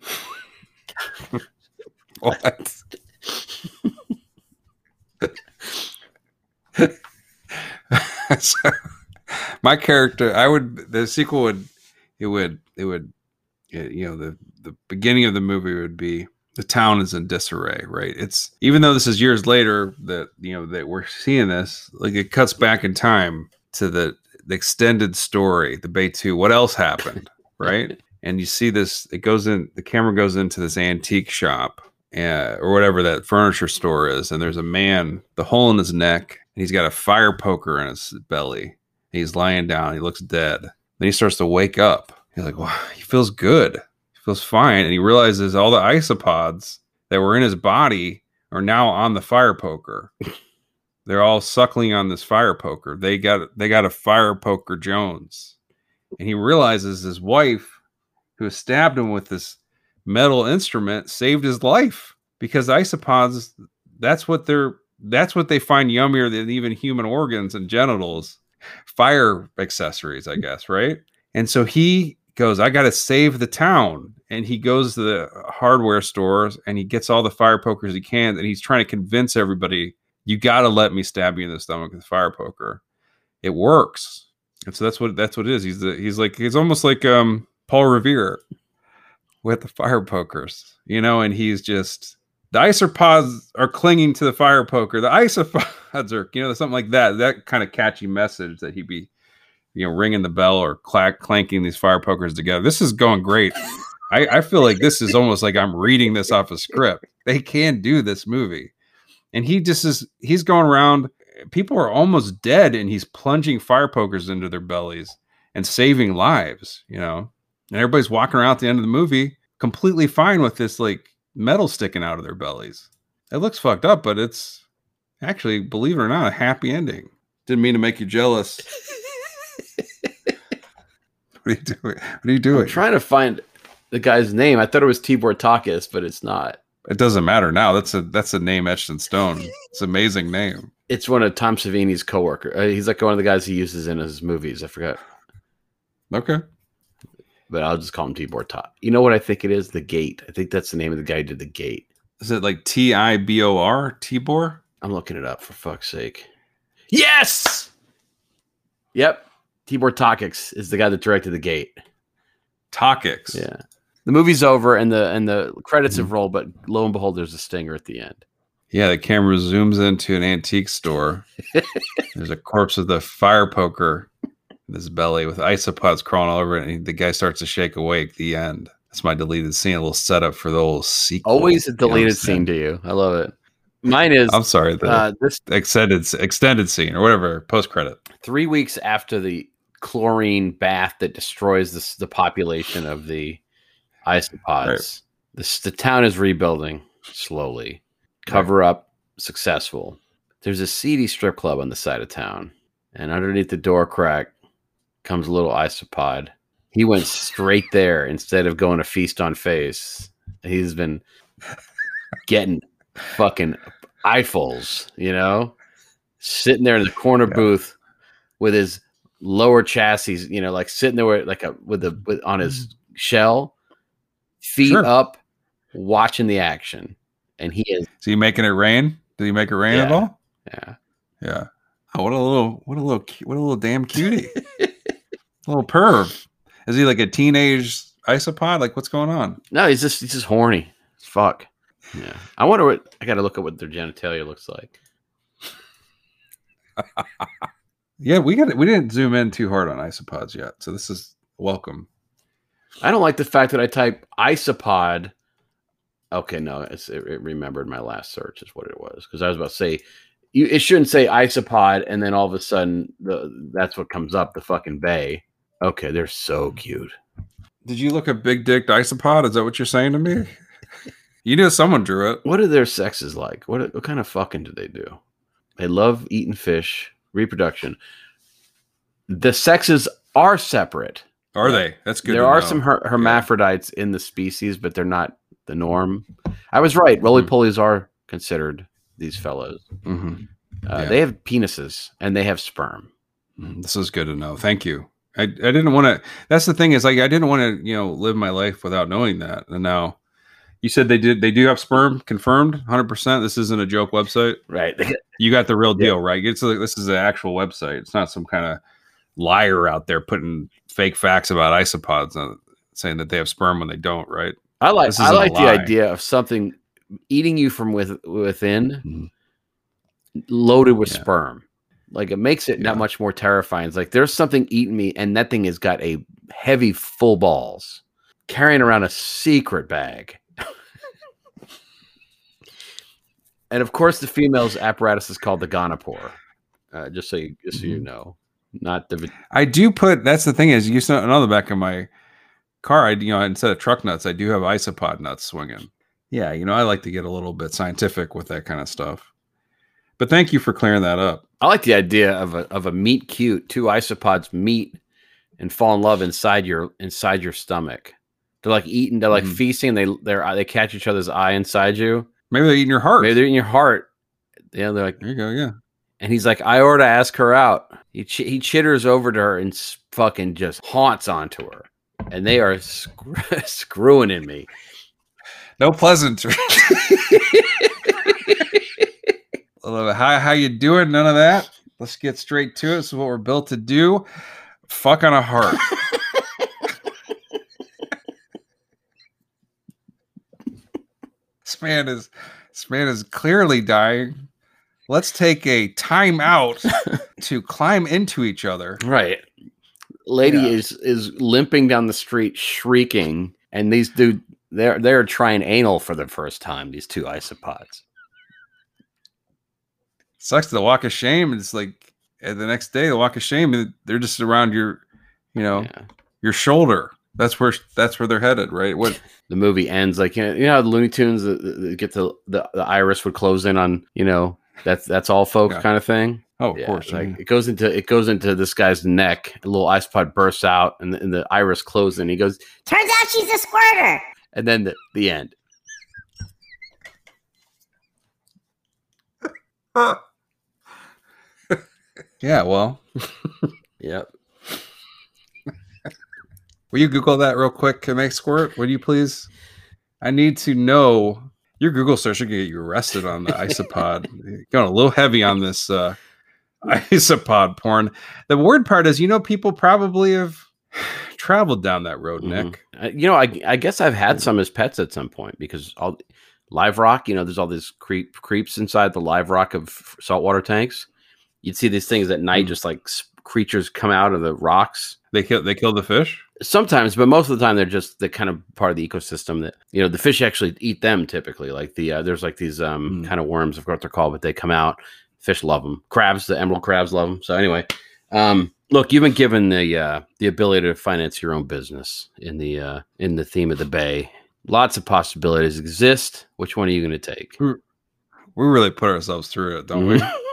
What? so, my character, I would the sequel would it would it would uh, you know the the beginning of the movie would be the town is in disarray, right? It's even though this is years later that you know that we're seeing this, like it cuts back in time to the, the extended story, the Bay Two. What else happened, right? and you see this. It goes in. The camera goes into this antique shop, uh, or whatever that furniture store is, and there's a man, the hole in his neck, and he's got a fire poker in his belly. He's lying down. He looks dead. Then he starts to wake up. He's like, "Wow, he feels good. He feels fine." And he realizes all the isopods that were in his body are now on the fire poker. They're all suckling on this fire poker. They got they got a fire poker Jones, and he realizes his wife, who has stabbed him with this metal instrument, saved his life because isopods. That's what they're. That's what they find yummier than even human organs and genitals fire accessories, I guess, right? And so he goes, I got to save the town. And he goes to the hardware stores and he gets all the fire pokers he can. And he's trying to convince everybody, you got to let me stab you in the stomach with a fire poker. It works. And so that's what that's what it is. He's the, he's like he's almost like um Paul Revere with the fire pokers, you know, and he's just the isopods are clinging to the fire poker. The isopods are, you know, something like that. That kind of catchy message that he'd be, you know, ringing the bell or clack, clanking these fire pokers together. This is going great. I, I feel like this is almost like I'm reading this off a script. They can do this movie. And he just is, he's going around. People are almost dead and he's plunging fire pokers into their bellies and saving lives, you know. And everybody's walking around at the end of the movie completely fine with this like metal sticking out of their bellies. It looks fucked up, but it's actually, believe it or not, a happy ending. Didn't mean to make you jealous. what are you doing? What are you doing? I'm trying to find the guy's name. I thought it was Tibor Takis, but it's not. It doesn't matter now. That's a that's a name etched in stone. It's an amazing name. It's one of Tom Savini's coworker. Uh, he's like one of the guys he uses in his movies. I forgot, Okay. But I'll just call him Tibor Tak. You know what I think it is? The Gate. I think that's the name of the guy who did the Gate. Is it like T I B O R Tibor? I'm looking it up for fuck's sake. Yes. Yep. Tibor Takis is the guy that directed the Gate. Takix. Yeah. The movie's over and the and the credits have mm-hmm. rolled, but lo and behold, there's a stinger at the end. Yeah, the camera zooms into an antique store. There's a corpse of the fire poker his belly with isopods crawling all over it, and the guy starts to shake awake. The end. That's my deleted scene. A little setup for the whole sequel. Always a deleted scene to you. I love it. Mine is I'm sorry. The uh, this extended extended scene or whatever post credit. three weeks after the chlorine bath that destroys the, the population of the isopods. Right. This, the town is rebuilding slowly. Cover up successful. There's a seedy strip club on the side of town, and underneath the door crack comes a little isopod. He went straight there instead of going to feast on face. He's been getting fucking eyefuls, you know, sitting there in the corner Yeah. booth with his lower chassis, you know, like sitting there with like a with the with on his mm-hmm. shell, feet Sure. up, watching the action, and he is Is he making it rain? Did he make it rain at all? yeah. Yeah. Oh, what a little, what a little, what a little damn cutie. little perv. Is he like a teenage isopod? Like, what's going on? No, he's just he's just horny. Fuck. Yeah. I wonder what I got to look at what their genitalia looks like. Yeah, we got we didn't zoom in too hard on isopods yet, so this is welcome. I don't like the fact that I type isopod. Okay, no, it's it, it remembered my last search is what it was because I was about to say you it shouldn't say isopod and then all of a sudden the that's what comes up the fucking bay. Okay, they're so cute. Did you look at big dick isopod? Is that what you're saying to me? you knew someone drew it. What are their sexes like? What what kind of fucking do they do? They love eating fish, reproduction. The sexes are separate. Are they? That's good. there to are know. some her- hermaphrodites in the species, but they're not the norm. I was right. Roly Mhm. polies are considered these fellows. Mhm. Uh, Yeah. They have penises and they have sperm. Mm, This is good to know. Thank you. I, I didn't want to. That's the thing is like I didn't want to you know live my life without knowing that. And now you said they did. They do have sperm confirmed, hundred percent. This isn't a joke website. Right. You got the real Yeah. deal, right? It's like, this is an actual website. It's not some kind of liar out there putting fake facts about isopods, uh, saying that they have sperm when they don't, right? I like I like the idea of something eating you from with, within, Mhm. loaded with Yeah. sperm. Like it makes it Yeah. that much more terrifying. It's like there's something eating me, and that thing has got a heavy full balls, carrying around a secret bag. and of course, the female's apparatus is called the gonopore. Uh, just so you, just so you Mhm. know, not the I do put. That's the thing is, you saw on the back of my car. I you know instead of truck nuts, I do have isopod nuts swinging. Yeah, you know I like to get a little bit scientific with that kind of stuff. But thank you for clearing that up. I like the idea of a of a meet cute, two isopods meet and fall in love inside your inside your stomach. They're like eating, they're like Mhm. feasting. They they're they catch each other's eye inside you. Maybe they're eating your heart. Maybe they're eating your heart. Yeah, they're like, there you go. Yeah. and he's like, I ought to ask her out. He ch- he chitters over to her and s- fucking just haunts onto her, and they are screw- screwing in me. No pleasantry. Love. How how you doing? None of that. Let's get straight to it. This is what we're built to do. Fuck on a heart. this man is this man is clearly dying. Let's take a time out to climb into each other. Right. Lady Yeah. is is limping down the street shrieking, and these dude they're they're trying anal for the first time. These two isopods. Sucks to the walk of shame. It's like the next day the walk of shame. They're just around your, you know, Yeah. your shoulder. That's where that's where they're headed, right? What The movie ends like you know, you know the Looney Tunes the, the, the- get the, the the iris would close in on you know that's that's all folks Yeah. kind of thing. Oh, of Yeah, course. like yeah. it goes into it goes into this guy's neck. A little isopod bursts out, and the, and the iris closes, and he goes, Turns out she's a squirter. and then the, the end. yeah. Well, Yep. will you Google that real quick? Can make squirt? Would you please? I need to know. Your Google search should get you arrested on the isopod. Going a little heavy on this uh, isopod porn. The weird part is, you know, people probably have traveled down that road, Mhm. Nick. Uh, you know, I, I guess I've had some as pets at some point because all live rock, you know, there's all these creep creeps inside the live rock of saltwater tanks. You'd see these things at night, Mm. just like creatures come out of the rocks. They kill. They killed the fish. Sometimes, but most of the time, they're just the kind of part of the ecosystem that you know the fish actually eat them. Typically, like the uh, there's like these um Mm. kind of worms, I forgot what they're called, but they come out. Fish love them. Crabs, the emerald crabs love them. So anyway, um, look, you've been given the uh, the ability to finance your own business in the uh, in the theme of the bay. Lots of possibilities exist. Which one are you going to take? We really put ourselves through it, don't we?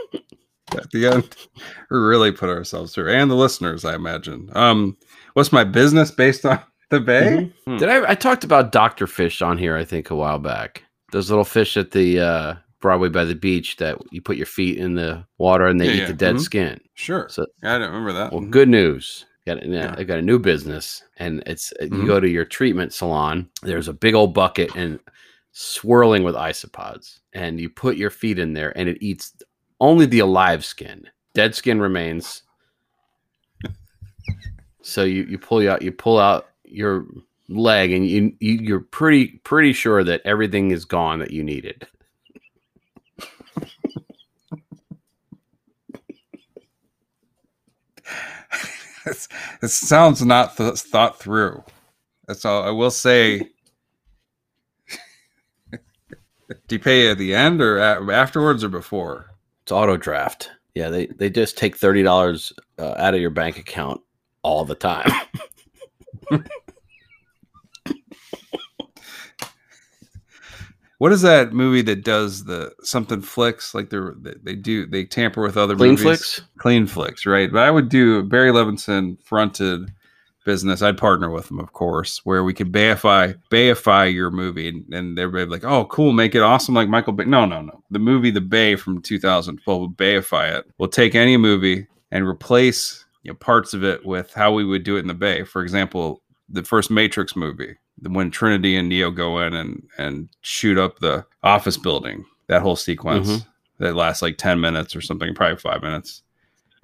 At the end. We really put ourselves through, and the listeners, I imagine. Um, what's my business based on the bay? Hmm. Did I? I talked about Doctor Fish on here. I think a while back. Those little fish at the uh, Broadway by the beach that you put your feet in the water and they Yeah, eat yeah. the dead Mhm. skin. Sure. So, I don't remember that. well, good news. Got yeah, Yeah. they got a new business, and it's uh, you Mhm. go to your treatment salon. There's a big old bucket and swirling with isopods, and you put your feet in there, and it eats only the alive skin. Dead skin remains. so you you pull out you pull out your leg, and you, you you're pretty pretty sure that everything is gone that you needed. It sounds not th- thought through. That's all I will say. Do you pay at the end or afterwards or before? It's auto draft. Yeah, they they just take thirty dollars uh, out of your bank account all the time. What is that movie that does the something flicks like they're they, they do they tamper with other Clean movies? flicks. Clean flicks, right? But I would do Barry Levinson fronted business. I'd partner with them, of course, where we could bayify bayify your movie, and, and everybody be like, "Oh, cool, make it awesome like Michael Bay." No, no, no. The movie The Bay from 2012 will bayify it. We'll take any movie and replace you know, parts of it with how we would do it in the Bay. For example, the first Matrix movie, the- when Trinity and Neo go in and and shoot up the office building, that whole sequence Mhm. that lasts like 10 minutes or something, probably five minutes.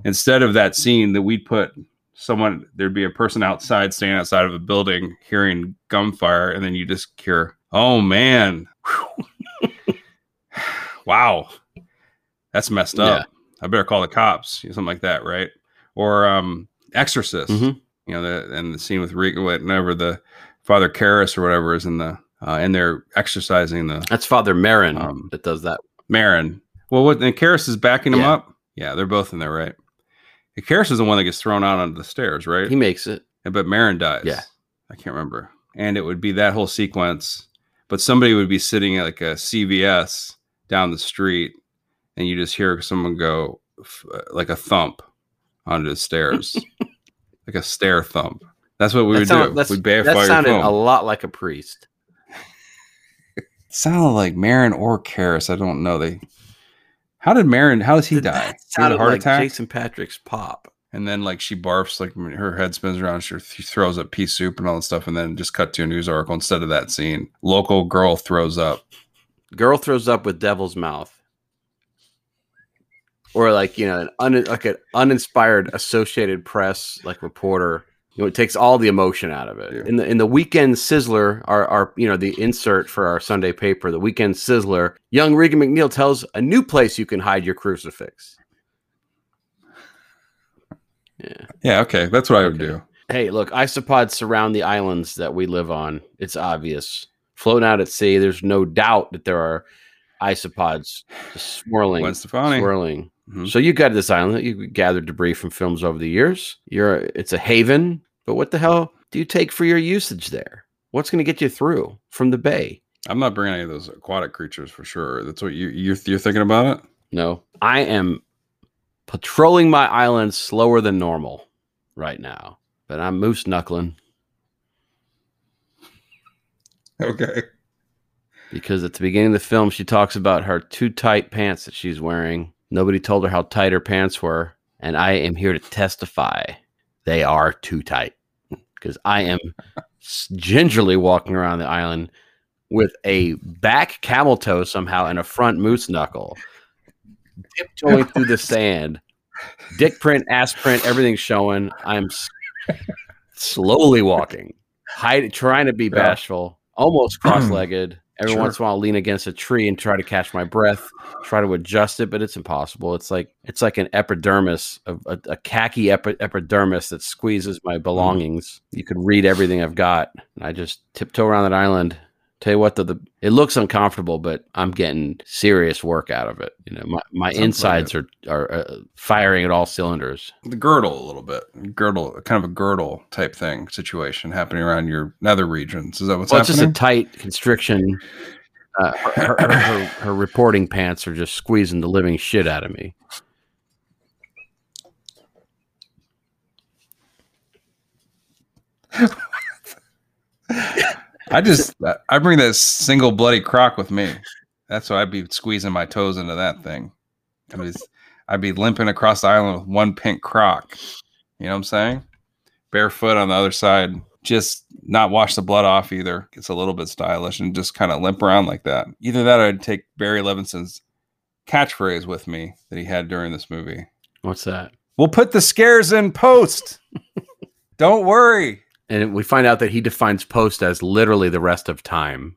Instead of that scene that we'd put someone there'd be a person outside standing outside of a building hearing gunfire and then you just hear oh man wow that's messed up i better call the cops something like that right or um exorcist Mhm. you know the and the scene with Rick whenever the father Karras or whatever is in the uh and they're exercising the That's Father Merrin Um, that does that. Merrin. Well, what and Karras is backing him up. Yeah, they're both in there, right? Karras is the one that gets thrown out onto the stairs, right? He makes it. but Merrin dies. Yeah. I can't remember. And it would be that whole sequence, but somebody would be sitting at like a CVS down the street, and you just hear someone go f- uh, like a thump onto the stairs, like a stair thump. That's what we That would sound- do. We'd bail That fire sounded a lot like a priest. sounded like Merrin or Karras. I don't know. They. How did Merrin? How does he die? That He had a heart like attack. Jason Patric's pop. and then like she barfs, like her head spins around. She throws up pea soup and all that stuff, and then just cut to a news article instead of that scene. Local girl throws up. Girl throws up with devil's mouth. Or like, you know, an un, like an uninspired Associated Press like reporter. You know, it takes all the emotion out of it. Yeah. In the in the weekend sizzler, our, our you know, the insert for our Sunday paper, the weekend sizzler, young Regan MacNeil tells a new place you can hide your crucifix. Yeah. Yeah, okay, that's what I would Okay. do. Hey, look, isopods surround the islands that we live on. It's obvious. Floating out at sea, there's no doubt that there are isopods just swirling, Gwen Stefani. swirling. Mhm. So you got this island. You gathered debris from films over the years. You're it's a haven, but what the hell do you take for your usage there? What's going to get you through from the bay? I'm not bringing any of those aquatic creatures for sure. That's what you you're, you're thinking about it. No, I am patrolling my island slower than normal right now, but I'm moose knuckling. Okay. because at the beginning of the film she talks about her too tight pants that she's wearing. Nobody told her how tight her pants were, and I am here to testify they are too tight because I am gingerly walking around the island with a back camel toe somehow and a front moose knuckle, tiptoeing through the sand, dick print, ass print, everything showing. I'm s- slowly walking, hide, trying to be bashful, almost cross-legged. Every Sure. once in a while, I'll lean against a tree and try to catch my breath, try to adjust it, but it's impossible. It's like it's like an epidermis, a, a, a khaki epi- epidermis that squeezes my mm. belongings. You could read everything I've got, and I just tiptoe around that island. Tell you what, the, the it looks uncomfortable, but I'm getting serious work out of it. You know, my, my Sounds like insides are are uh, firing at all cylinders. The girdle a little bit. Girdle, kind of a girdle type thing situation happening around your nether regions. Is that what's well, it's just a tight constriction. Uh, her, her, her, her reporting pants are just squeezing the living shit out of me. I just I bring that single bloody crock with me. That's why I'd be squeezing my toes into that thing. I mean, I'd be limping across the island with one pink crock. You know what I'm saying? Barefoot on the other side, just not wash the blood off either. It's a little bit stylish and just kind of limp around like that. Either that or I'd take Barry Levinson's catchphrase with me that he had during this movie. What's that? We'll put the scares in post. Don't worry. And we find out that he defines post as literally the rest of time.